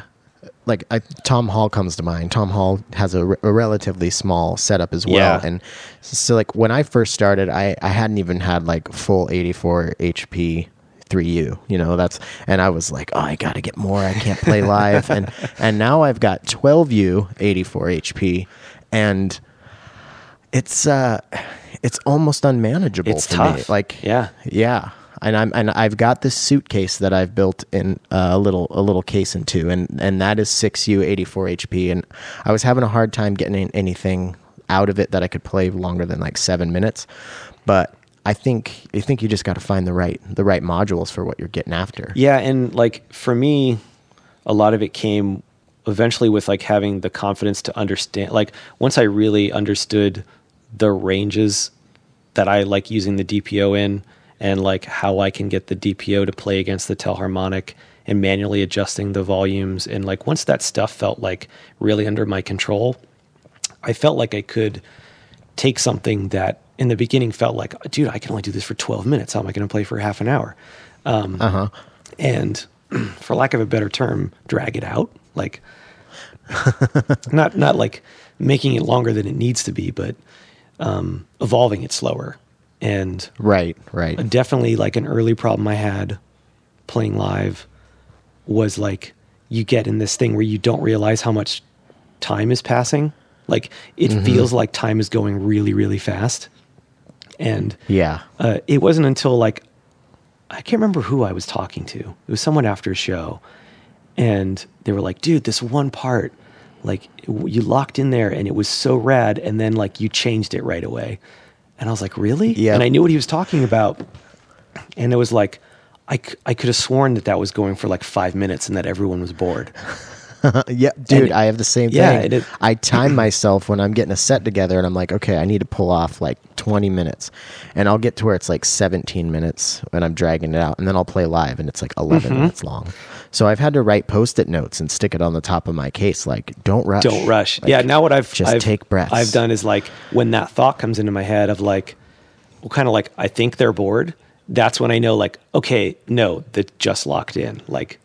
like I, Tom Hall comes to mind. Tom Hall has a, re- a relatively small setup as well, Yeah. and so like when I first started, I I hadn't even had like full 84 HP. 3U, you know, that's, and I was like, oh, I got to get more. I can't play live. and, and now I've got 12U 84 HP and it's uh it's almost unmanageable It's for me tough. like Yeah. yeah and i'm and i've got this suitcase that i've built in uh, a little a little case into and and that is 6u 84 hp and i was having a hard time getting anything out of it that i could play longer than like seven minutes but i think i think you just got to find the right the right modules for what you're getting after Yeah, and like for me, a lot of it came eventually with like having the confidence to understand. Like once I really understood the ranges that I like using the DPO in, and like how I can get the DPO to play against the telharmonic and manually adjusting the volumes, and like once that stuff felt like really under my control, I felt like I could take something that in the beginning felt like, dude, I can only do this for 12 minutes. How am I going to play for half an hour? Um, uh-huh and for lack of a better term, drag it out. Like not not like making it longer than it needs to be, but um, evolving it slower. And Right, right. definitely like an early problem I had playing live was like you get in this thing where you don't realize how much time is passing. Like it feels like time is going really, really fast. And Yeah. uh, it wasn't until like I can't remember who I was talking to. It was someone after a show, and they were like, "Dude, this one part, like you locked in there, and it was so rad, and then like you changed it right away." And I was like, "Really?" Yeah. And I knew what he was talking about, and it was like. I, c- I could have sworn that that was going for like five minutes and that everyone was bored. yeah, dude, it- I have the same yeah, thing. it- I time myself when I'm getting a set together and I'm like, okay, I need to pull off like 20 minutes. And I'll get to where it's like 17 minutes when I'm dragging it out. And then I'll play live and it's like 11 Mm-hmm. minutes long. So I've had to write post it notes and stick it on the top of my case. Like, don't rush. don't rush. Like, yeah, now what I've just I've, take breaths. I've done is like when that thought comes into my head of like, well, kind of like I think they're bored. That's when I know like, okay, no, that just locked in. Like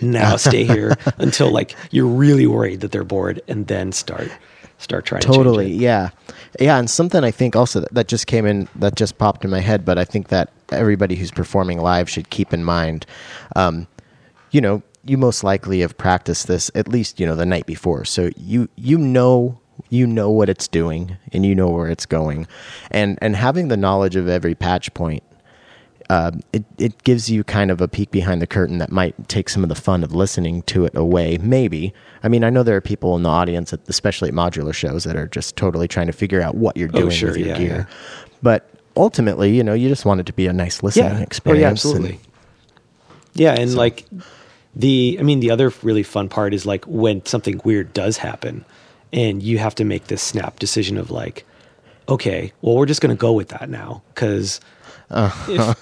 now stay here until like you're really worried that they're bored, and then start start trying totally to it. yeah. Yeah and something i think also that, that just came in that just popped in my head but i think that everybody who's performing live should keep in mind um, you know you most likely have practiced this at least you know the night before. So you you know you know what it's doing and you know where it's going. And and having the knowledge of every patch point um, it, it gives you kind of a peek behind the curtain that might take some of the fun of listening to it away. Maybe. I mean, I know there are people in the audience, at, especially at modular shows, that are just totally trying to figure out what you're Oh, doing sure, with your yeah, gear. yeah. But ultimately, you know, you just want it to be a nice listening Yeah. Oh experience. yeah, and- absolutely. Yeah, and like the I mean the other really fun part is like when something weird does happen and you have to make this snap decision of like okay, well we're just going to go with that now cuz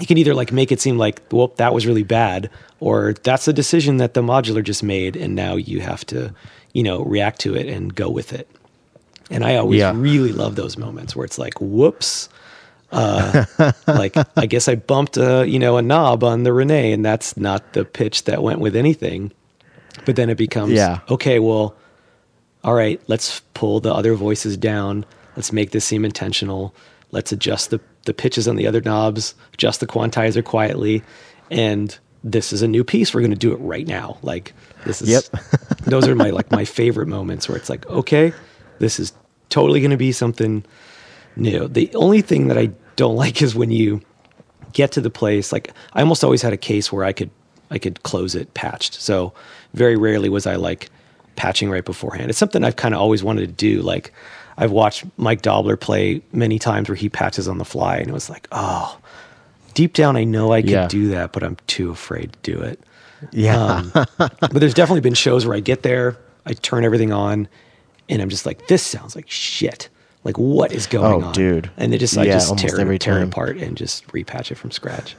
you can either like make it seem like well that was really bad or that's a decision that the modular just made and now you have to, you know, react to it and go with it. And I always Yeah. really love those moments where it's like whoops uh, like I guess I bumped a you know a knob on the René, and that's not the pitch that went with anything. But then it becomes Yeah. okay. Well, all right, let's pull the other voices down. Let's make this seem intentional. Let's adjust the the pitches on the other knobs, adjust the quantizer quietly, and this is a new piece. We're going to do it right now. Like this is. Yep. those are my like my favorite moments where it's like, okay, this is totally going to be something new. The only thing that I don't like is when you get to the place. Like I almost always had a case where I could I could close it patched. So very rarely was I like patching right beforehand. It's something I've kind of always wanted to do. Like I've watched Mike Dobler play many times where he patches on the fly, and it was like, oh, deep down I know I could Yeah. do that, but I'm too afraid to do it. Yeah. Um, but there's definitely been shows where I get there, I turn everything on, and I'm just like, this sounds like shit. Like what is going Oh, on, dude. And they just I Yeah, just tear, every tear it apart and just repatch it from scratch.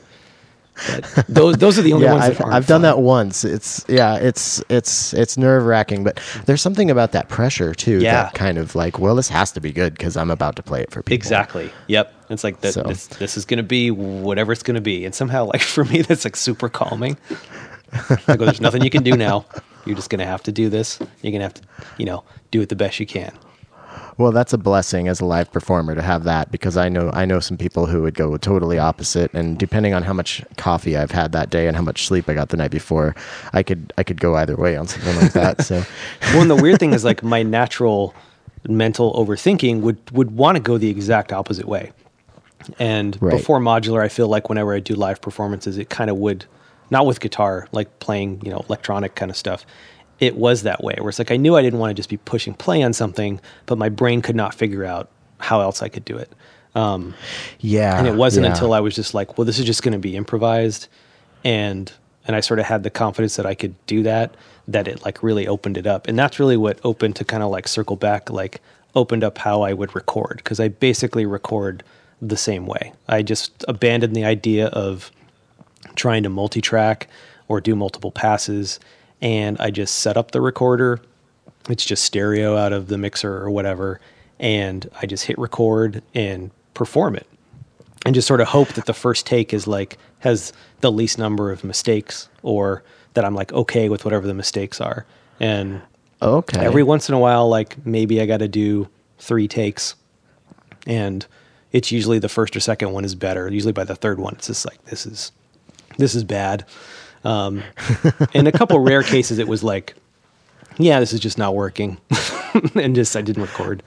But those those are the only yeah, ones I've. I've done that once. It's yeah, it's it's it's nerve wracking, but there's something about that pressure too. Yeah. that kind of like, well, this has to be good because I'm about to play it for people. Exactly. Yep. It's like that. So- This, this is going to be whatever it's going to be, and somehow, like for me, that's like super calming. I go, there's nothing you can do now. You're just going to have to do this. You're going to have to, you know, do it the best you can. Well, that's a blessing as a live performer to have that because I know I know some people who would go totally opposite, and depending on how much coffee I've had that day and how much sleep I got the night before, I could I could go either way on something like that. So, well, and the weird thing is like my natural mental overthinking would would want to go the exact opposite way. And Right. before modular, I feel like whenever I do live performances, it kind of would, not with guitar, like playing you know electronic kind of stuff. It was that way, where it's like I knew I didn't want to just be pushing play on something, but my brain could not figure out how else I could do it. Um, yeah, and it wasn't yeah. until I was just like, well, this is just going to be improvised, and and I sort of had the confidence that I could do that that it like really opened it up, and that's really what opened to kind of like circle back, like opened up how I would record because I basically record the same way. I just abandoned the idea of trying to multi-track or do multiple passes, and I just set up the recorder. It's just stereo out of the mixer or whatever, and I just hit record and perform it. and just sort of hope that the first take is like has the least number of mistakes or that I'm like okay with whatever the mistakes are. And Okay. every once in a while, like maybe I got to do three takes, and it's usually the first or second one is better. Usually by the third one, it's just like this is this is bad. Um, in a couple rare cases, it was like, yeah, this is just not working, and just I didn't record,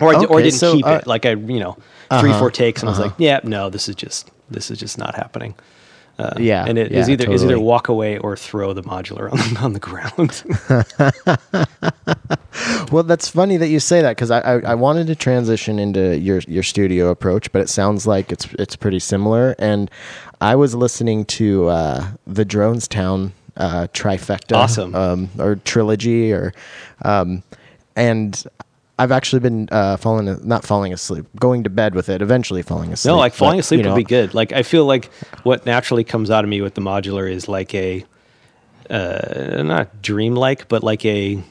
or I, di- or I didn't so, keep uh, it. Like I, you know, 3 Uh-huh, four takes, and I was like, yeah, no, this is just this is just not happening. Uh, Yeah, and it is yeah, either is either walk away or throw the modular on the, on the ground. Well, that's funny that you say that because I, I, I wanted to transition into your your studio approach, but it sounds like it's it's pretty similar. And I was listening to uh, the Dronestown uh, trifecta, Awesome. um, or trilogy, or um, and I've actually been uh, falling not falling asleep, going to bed with it, eventually falling asleep. No, like falling But, asleep you know, would be good. Like I feel like what naturally comes out of me with the modular is like a uh, not dreamlike, but like a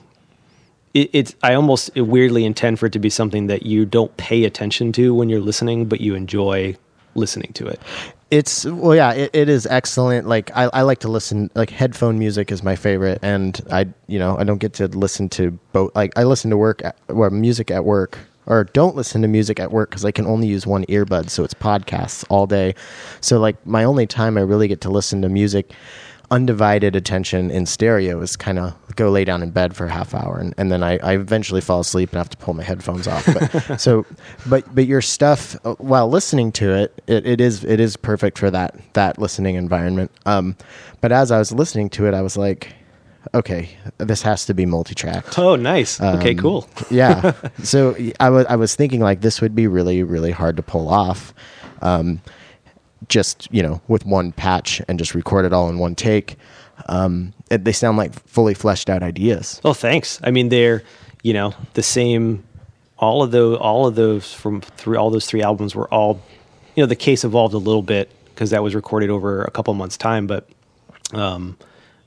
it, it's I almost weirdly intend for it to be something that you don't pay attention to when you're listening, but you enjoy listening to it. It's well, yeah, it, it is excellent. Like I, I like to listen. Like headphone music is my favorite, and I, you know, I don't get to listen to both. Like I listen to work, at, or music at work, or don't listen to music at work because I can only use one earbud, so it's podcasts all day. So like my only time I really get to listen to music, undivided attention in stereo is kind of go lay down in bed for a half hour, and, and then I, I eventually fall asleep and have to pull my headphones off. But, so, but but your stuff uh, while listening to it, it, it is it is perfect for that that listening environment. Um, but as I was listening to it, I was like, okay, this has to be multi-tracked. Oh, nice. okay, Um, cool. yeah. So I was I was thinking like this would be really really hard to pull off. Um, just you know with one patch and just record it all in one take. Um, they sound like fully fleshed out ideas. Oh, thanks. I mean, they're you know the same. All of those, all of those from three, all those three albums were all, you know, the case evolved a little bit because that was recorded over a couple months time, but um,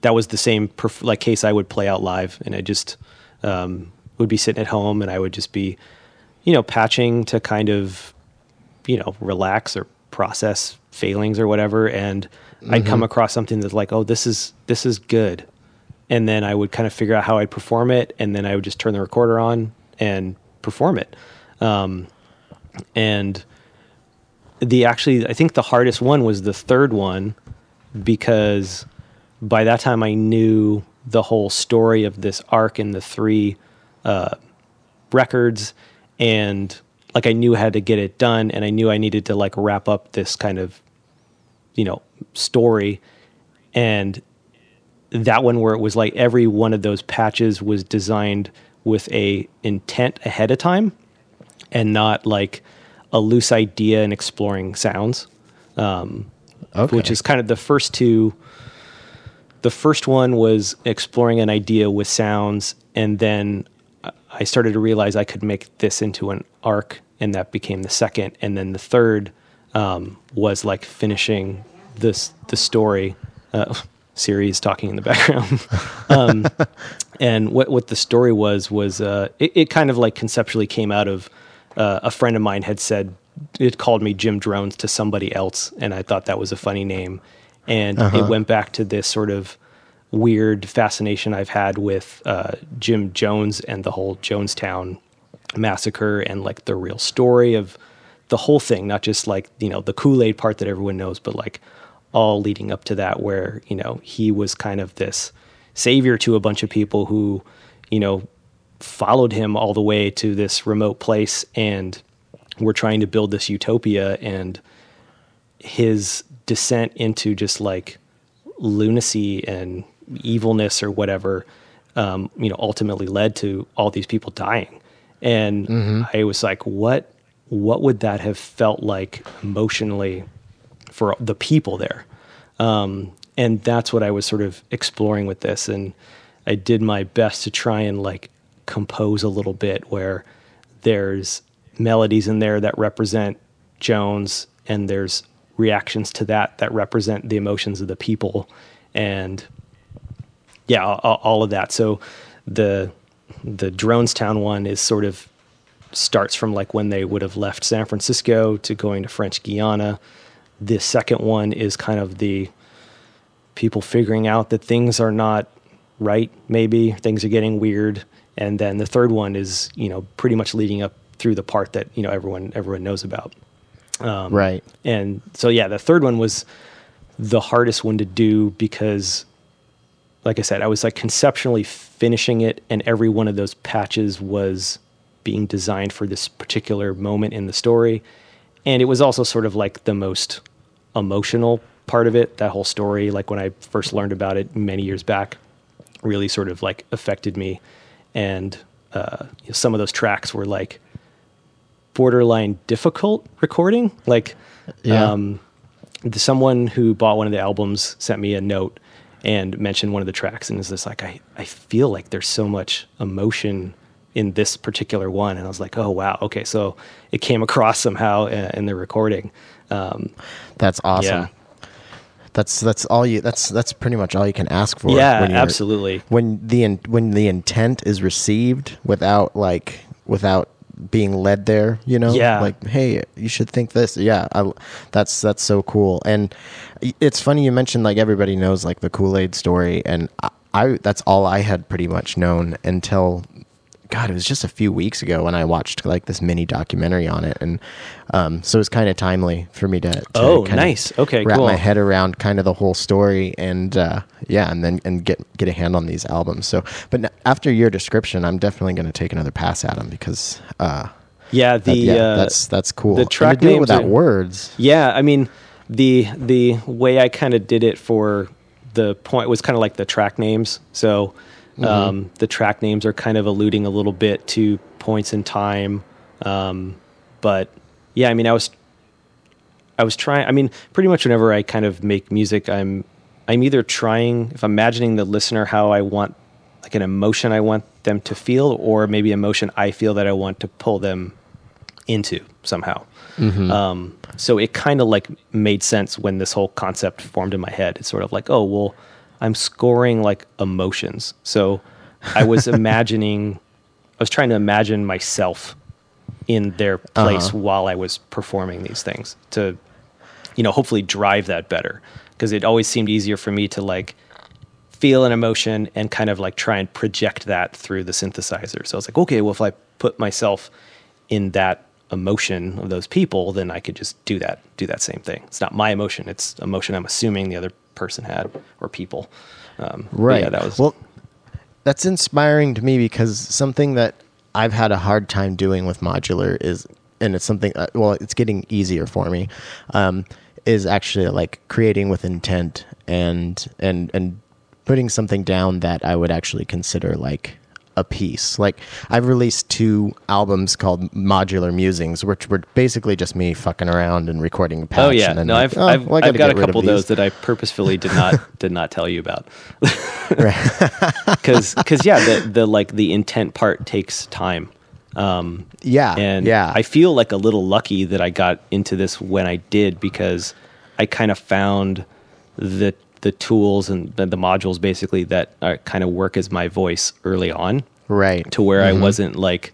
that was the same perf- like case I would play out live, and I just um, would be sitting at home, and I would just be, you know, patching to kind of, you know, relax or process failings or whatever, and I'd come across something that's like, oh, this is this is good, and then I would kind of figure out how I'd perform it, and then I would just turn the recorder on and perform it. Um, and the actually, I think the hardest one was the third one because by that time I knew the whole story of this arc in the three uh, records, and like I knew how to get it done, and I knew I needed to like wrap up this kind of you know story and that one where it was like every one of those patches was designed with a intent ahead of time and not like a loose idea and exploring sounds um, Okay. which is kind of the first two the first one was exploring an idea with sounds and then i started to realize i could make this into an arc and that became the second. And then the third um, was like finishing this the story uh, series talking in the background. Um, and what what the story was was uh, it, it kind of like conceptually came out of uh, a friend of mine had said it called me Jim Drones to somebody else, and I thought that was a funny name, and it went back to this sort of weird fascination I've had with uh, Jim Jones and the whole Jonestown massacre and like the real story of the whole thing, not just like you know the Kool Aid part that everyone knows, but like all leading up to that, where you know he was kind of this savior to a bunch of people who you know followed him all the way to this remote place and were trying to build this utopia and his descent into just like lunacy and evilness or whatever um, you know ultimately led to all these people dying. And i was like what what would that have felt like emotionally for the people there? Um, and that's what i was sort of exploring with this. And i did my best to try and like compose a little bit where there's melodies in there that represent jones and there's reactions to that that represent the emotions of the people. And yeah all, all of that so the the dronestown one is sort of starts from like when they would have left San Francisco to going to French Guiana. The second one is kind of the people figuring out that things are not right, maybe things are getting weird. And then the third one is, you know, pretty much leading up through the part that, you know, everyone everyone knows about. Um, right. And so yeah, the third one was the hardest one to do because like I said, I was like conceptually finishing it and every one of those patches was being designed for this particular moment in the story. And it was also sort of like the most emotional part of it, that whole story. Like when I first learned about it many years back, really sort of like affected me. And uh, some of those tracks were like borderline difficult recording. Like, Yeah. um, someone who bought one of the albums sent me a note and mentioned one of the tracks and is this like I, I feel like there's so much emotion in this particular one and I was like oh wow okay so it came across somehow in the recording um, That's awesome. Yeah. That's that's all you. That's that's pretty much all you can ask for. yeah when absolutely When the in, when the intent is received without like without being led there, you know. Yeah. Like, hey, you should think this. Yeah, I, that's that's so cool. And it's funny you mentioned like everybody knows like the Kool Aid story, and I, I that's all I had pretty much known until God, it was just a few weeks ago when I watched like this mini documentary on it, and um, so it's kind of timely for me to, to Oh, nice. Okay, wrap cool. my head around kind of the whole story, and uh, yeah, and then and get get a hand on these albums. So, but after your description, I'm definitely going to take another pass at them because uh, yeah that- the yeah, uh, that's that's cool. the track it without are- words. Yeah, I mean the the way I kind of did it for the point was kind of like the track names. So um, the track names are kind of alluding a little bit to points in time. Um, but yeah, I mean, I was I was trying. I mean, pretty much whenever I kind of make music, I'm I'm either trying if I'm imagining the listener how I want like an emotion I want them to feel, or maybe emotion I feel that I want to pull them into somehow. Um, so it kind of like made sense when this whole concept formed in my head. It's sort of like, oh well, I'm scoring like emotions. So I was imagining, I was trying to imagine myself in their uh-huh. place while I was performing these things to, you know, hopefully drive that better. Because it always seemed easier for me to like feel an emotion and kind of like try and project that through the synthesizer. So I was like, okay, well, if I put myself in that emotion of those people, then I could just do that, do that same thing. It's not my emotion; it's emotion I'm assuming the other person had or people. Um, Right. Yeah, that was well. That's inspiring to me because something that I've had a hard time doing with modular is, and it's something. Uh, well, it's getting easier for me. Um, is actually like creating with intent and and and putting something down that I would actually consider like a piece. Like I've released two albums called Modular Musings, which were basically just me fucking around and recording a patch. Oh yeah, no, like, I've oh, I've, well, I've gotta a couple of those that I purposefully did not did not tell you about. Because because yeah, the the like the intent part takes time. Um, Yeah, and yeah. I feel like a little lucky that I got into this when I did because I kind of found the the tools and the, the modules basically that are, kind of work as my voice early on right to where I wasn't like,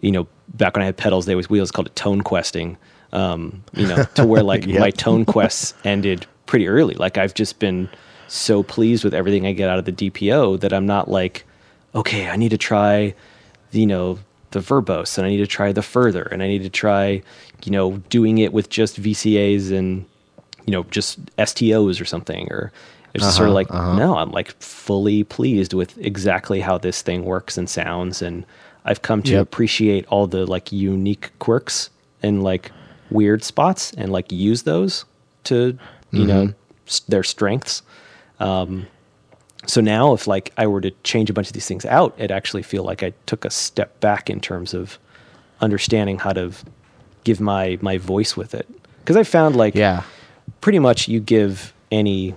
you know, back when I had pedals, they was wheels called it tone questing. Um, you know, to where like Yep. my tone quests ended pretty early. Like I've just been so pleased with everything I get out of the DPO that I'm not like, okay, I need to try, you know, the Verbos and I need to try the further and I need to try, you know, doing it with just VCAs and, you know, just STOs or something or it's just sort of uh-huh, like, uh-huh. no, I'm like fully pleased with exactly how this thing works and sounds. And I've come to Yep. appreciate all the like unique quirks and like weird spots and like use those to, you know, mm-hmm. s- their strengths. Um, so now if like I were to change a bunch of these things out, it actually feel like I took a step back in terms of understanding how to give my, my voice with it. Cause I found like, yeah pretty much you give any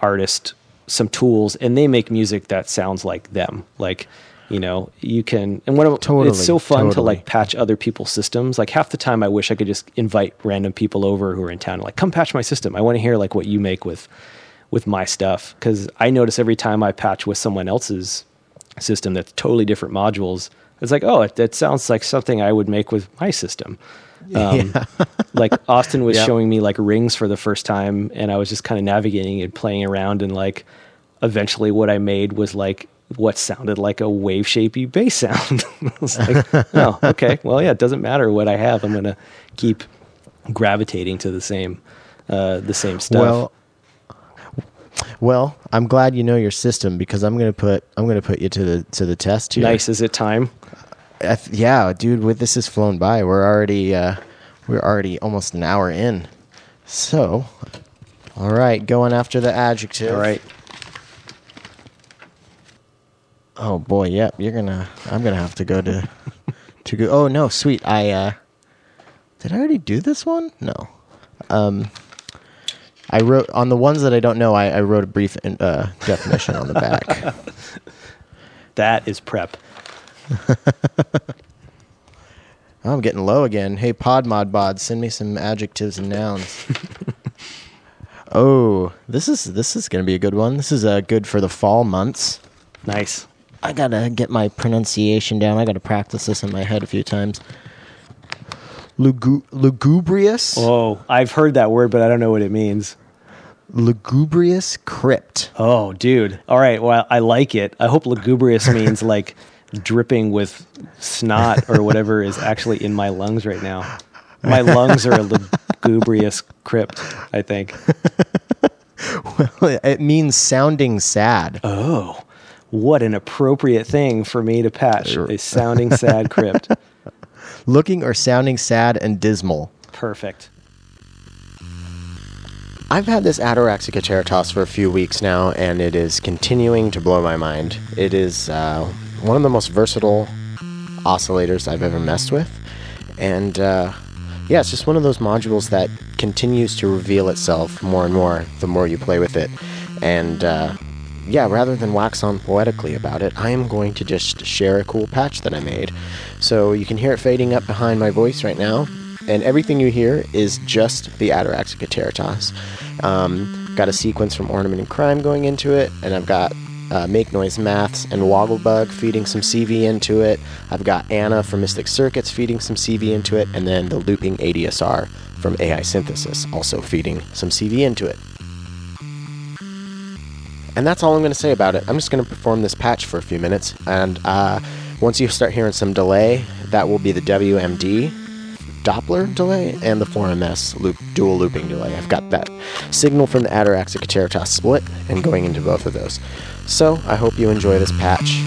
artist some tools and they make music that sounds like them. Like you know you can and what Totally, it's so fun to like patch other people's systems. Like half the time i wish i could just invite random people over who are in town and like come patch my system. I want to hear like what you make with with my stuff. Because i notice every time i patch with someone else's system that's totally different modules It's like, oh, it, it sounds like something I would make with my system. Um, like Austin was Yep. showing me like rings for the first time, and I was just kind of navigating and playing around, and like eventually what I made was like what sounded like a wave shapey bass sound. I was like, oh, okay, well, yeah, it doesn't matter what I have. I'm gonna keep gravitating to the same, uh, the same stuff. Well, well, I'm glad you know your system because I'm gonna put I'm gonna put you to the to the test here. nice. Is it time? Th- yeah, dude. With this has flown by. We're already uh, we're already almost an hour in. So, all right, going after the adjective. All right. Oh boy, yep. You're gonna. I'm gonna have to go to to go. Oh no, sweet. I uh, did I already do this one? No. Um, I wrote on the ones that I don't know. I, I wrote a brief uh, definition on the back. That is prep. I'm getting low again. Hey, Pod Mod Bod, send me some adjectives and nouns. oh, this is this is gonna be a good one. This is uh, good for the fall months. Nice. I gotta get my pronunciation down. I gotta practice this in my head a few times. Lugu- lugubrious, Oh, I've heard that word, but I don't know what it means. lugubrious crypt. Oh, dude. All right. Well, I like it. I hope lugubrious means like dripping with snot or whatever is actually in my lungs right now. My lungs are a lugubrious crypt, I think. well, it means sounding sad. Oh, what an appropriate thing for me to patch a sounding sad crypt. Looking or sounding sad and dismal. Perfect. I've had this Ataraxica for a few weeks now, and it is continuing to blow my mind. It is uh, one of the most versatile oscillators I've ever messed with, and uh, yeah, it's just one of those modules that continues to reveal itself more and more the more you play with it. And uh, yeah, rather than wax on poetically about it, I am going to just share a cool patch that I made. So you can hear it fading up behind my voice right now, and everything you hear is just the Ataraxic Iteritas. Um, got a sequence from Ornament and Crime going into it, and I've got uh, Make Noise Maths and Wogglebug feeding some CV into it. I've got Anna from Mystic Circuits feeding some CV into it, and then the looping ADSR from AI Synthesis also feeding some CV into it. And that's all I'm going to say about it. I'm just going to perform this patch for a few minutes, and uh, once you start hearing some delay, that will be the WMD Doppler delay and the 4MS loop, dual looping delay. I've got that signal from the Ataraxic Iteritas split and going into both of those. So I hope you enjoy this patch.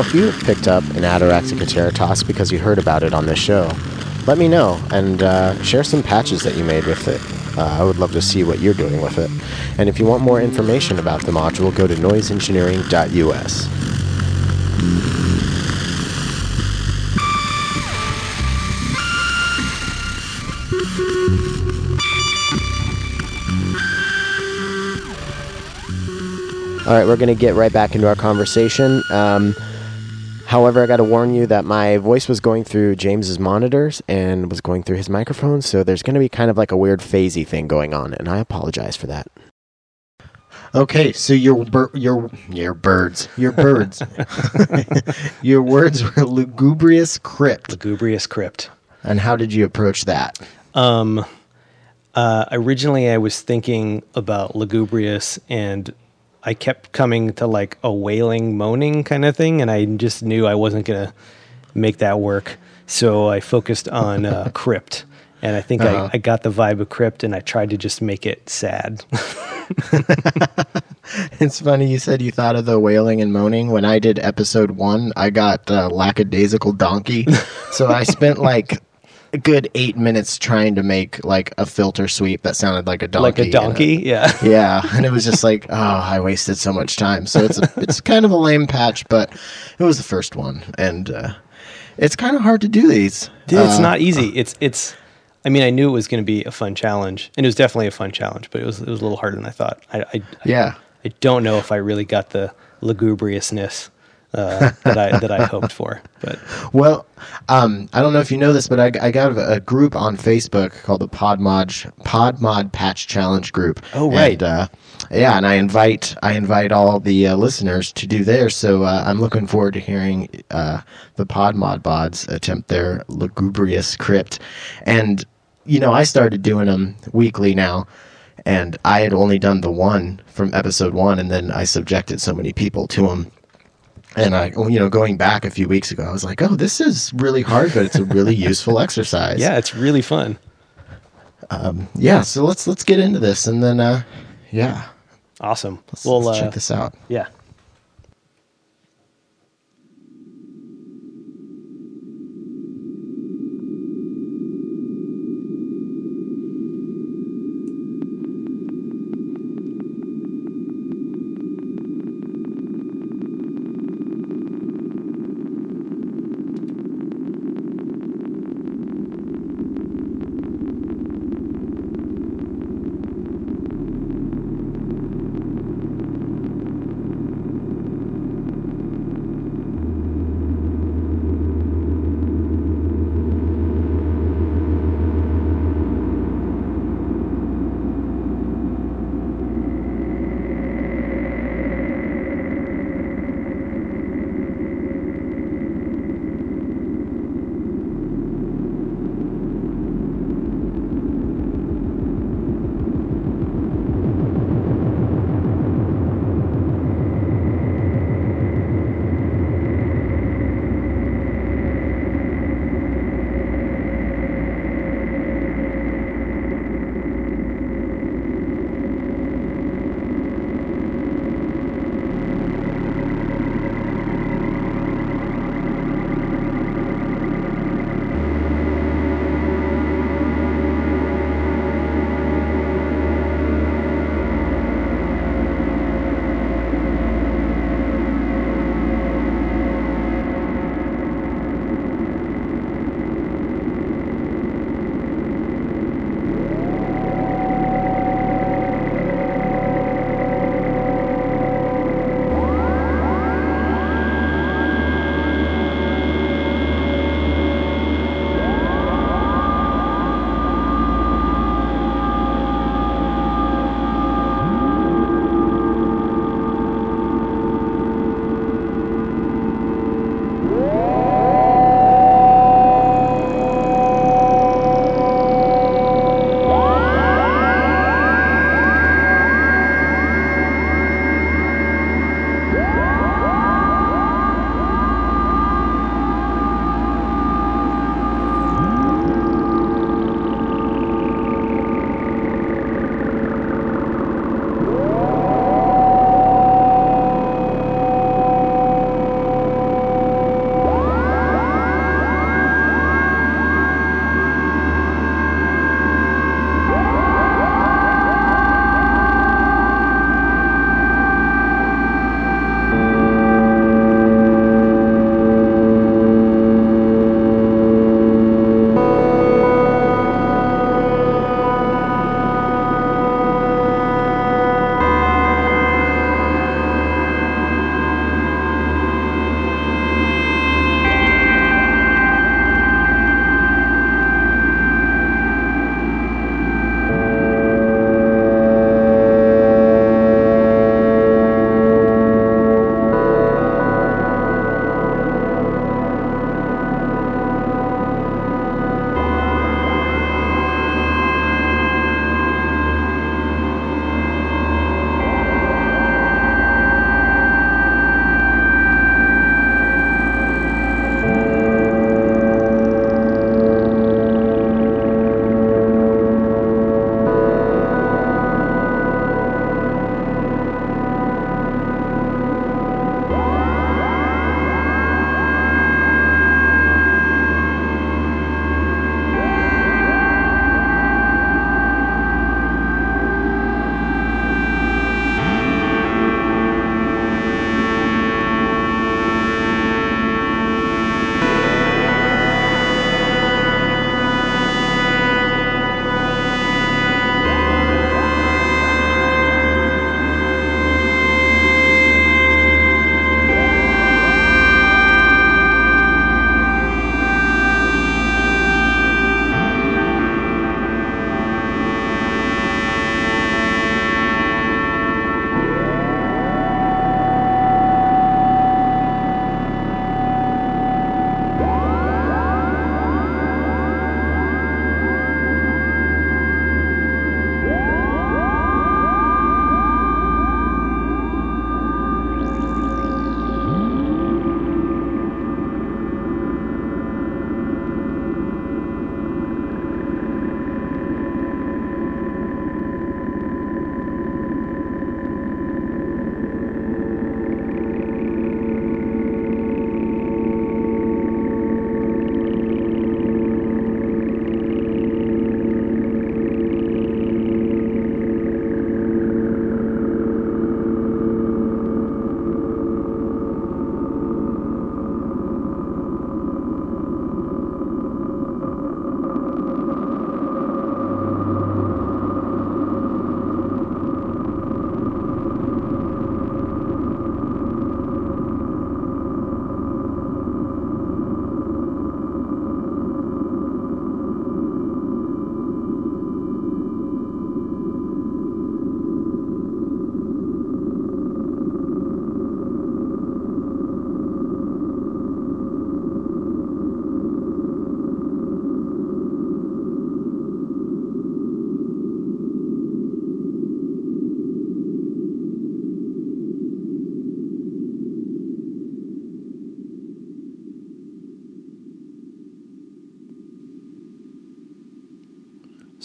If you have picked up an Ataraxic Iteritas because you heard about it on this show, let me know and uh, share some patches that you made with it. Uh, I would love to see what you're doing with it. And if you want more information about the module, go to noiseengineering.us. All right, we're going to get right back into our conversation. Um, however, I got to warn you that my voice was going through James's monitors and was going through his microphone, so there's going to be kind of like a weird phasey thing going on, and I apologize for that. Okay, so your bir- your your birds, your birds, your words were lugubrious crypt, Lugubrious crypt. and how did you approach that? Um, uh, originally, I was thinking about lugubrious, and I kept coming to like a wailing, moaning kind of thing, and I just knew I wasn't gonna make that work. So I focused on uh, crypt, and I think Uh-huh. I, I got the vibe of crypt, and I tried to just make it sad. It's funny you said you thought of the wailing and moaning. When I did episode one, I got uh, lackadaisical donkey. so I spent like a good eight minutes trying to make like a filter sweep that sounded like a donkey. like a donkey, yeah. yeah, and it was just like, oh, I wasted so much time. So it's a, it's kind of a lame patch, but it was the first one, and uh, it's kind of hard to do these. Dude, it's Uh, not easy. It's it's. I mean, I knew it was going to be a fun challenge, and it was definitely a fun challenge, but it was it was a little harder than I thought. I I, Yeah. I don't know if I really got the lugubriousness uh, that I that I hoped for, but Well, um, I don't know if you know this, but I, I got a, a group on Facebook called the Podmod Podmod Patch Challenge group. Oh, right. And, uh, yeah, and I invite I invite all the uh, listeners to do theirs. So uh, I'm looking forward to hearing uh, the Podmod bods attempt their lugubrious crypt, and you know I started doing them weekly now. And I had only done the one from episode one, and then I subjected so many people to them and I, you know, going back a few weeks ago, I was like, "Oh, this is really hard, but it's a really useful exercise." yeah, it's really fun. yeah. So let's let's get into this, and then, uh, yeah, Awesome. let's, well, let's uh, check this out. yeah.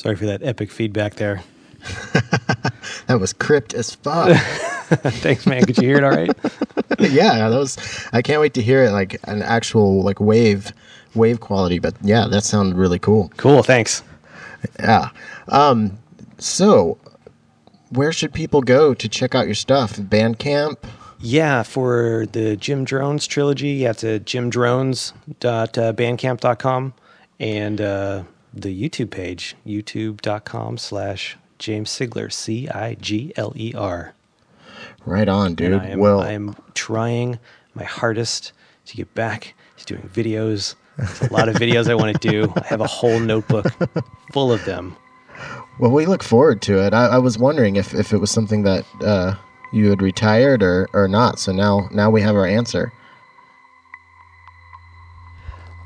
Sorry for that epic feedback there. That was crypt as fuck. Thanks, man. Could you hear it all right? yeah, that was. I can't wait to hear it like an actual like wave, wave quality. But yeah, that sounded really cool. Cool. Thanks. Yeah. Um. So, where should people go to check out your stuff? Bandcamp. Yeah, for the Jim Drones trilogy, you have to jimdrones.bandcamp.com and uh, the YouTube page, youtube.com slash James Cigler, C I G L E R. Right on, dude. And I am, well, I am trying my hardest to get back to doing videos. There's a lot of videos I want to do. I have a whole notebook full of them. well, we look forward to it. I, I was wondering if, if it was something that uh, you had retired or, or not. So now now we have our answer.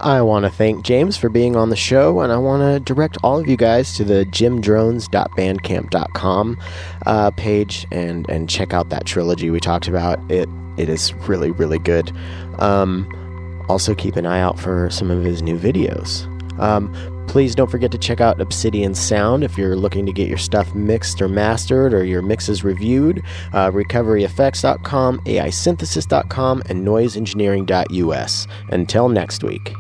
I want to thank James for being on the show, and I want to direct all of you guys to the jimdrones.bandcamp.com uh, page and and check out that trilogy we talked about. It it is really really good. Um, also, keep an eye out for some of his new videos. Um, please don't forget to check out Obsidian Sound if you're looking to get your stuff mixed or mastered or your mixes reviewed. Uh, RecoveryFX.com, AISynthesis.com, and NoiseEngineering.us. Until next week.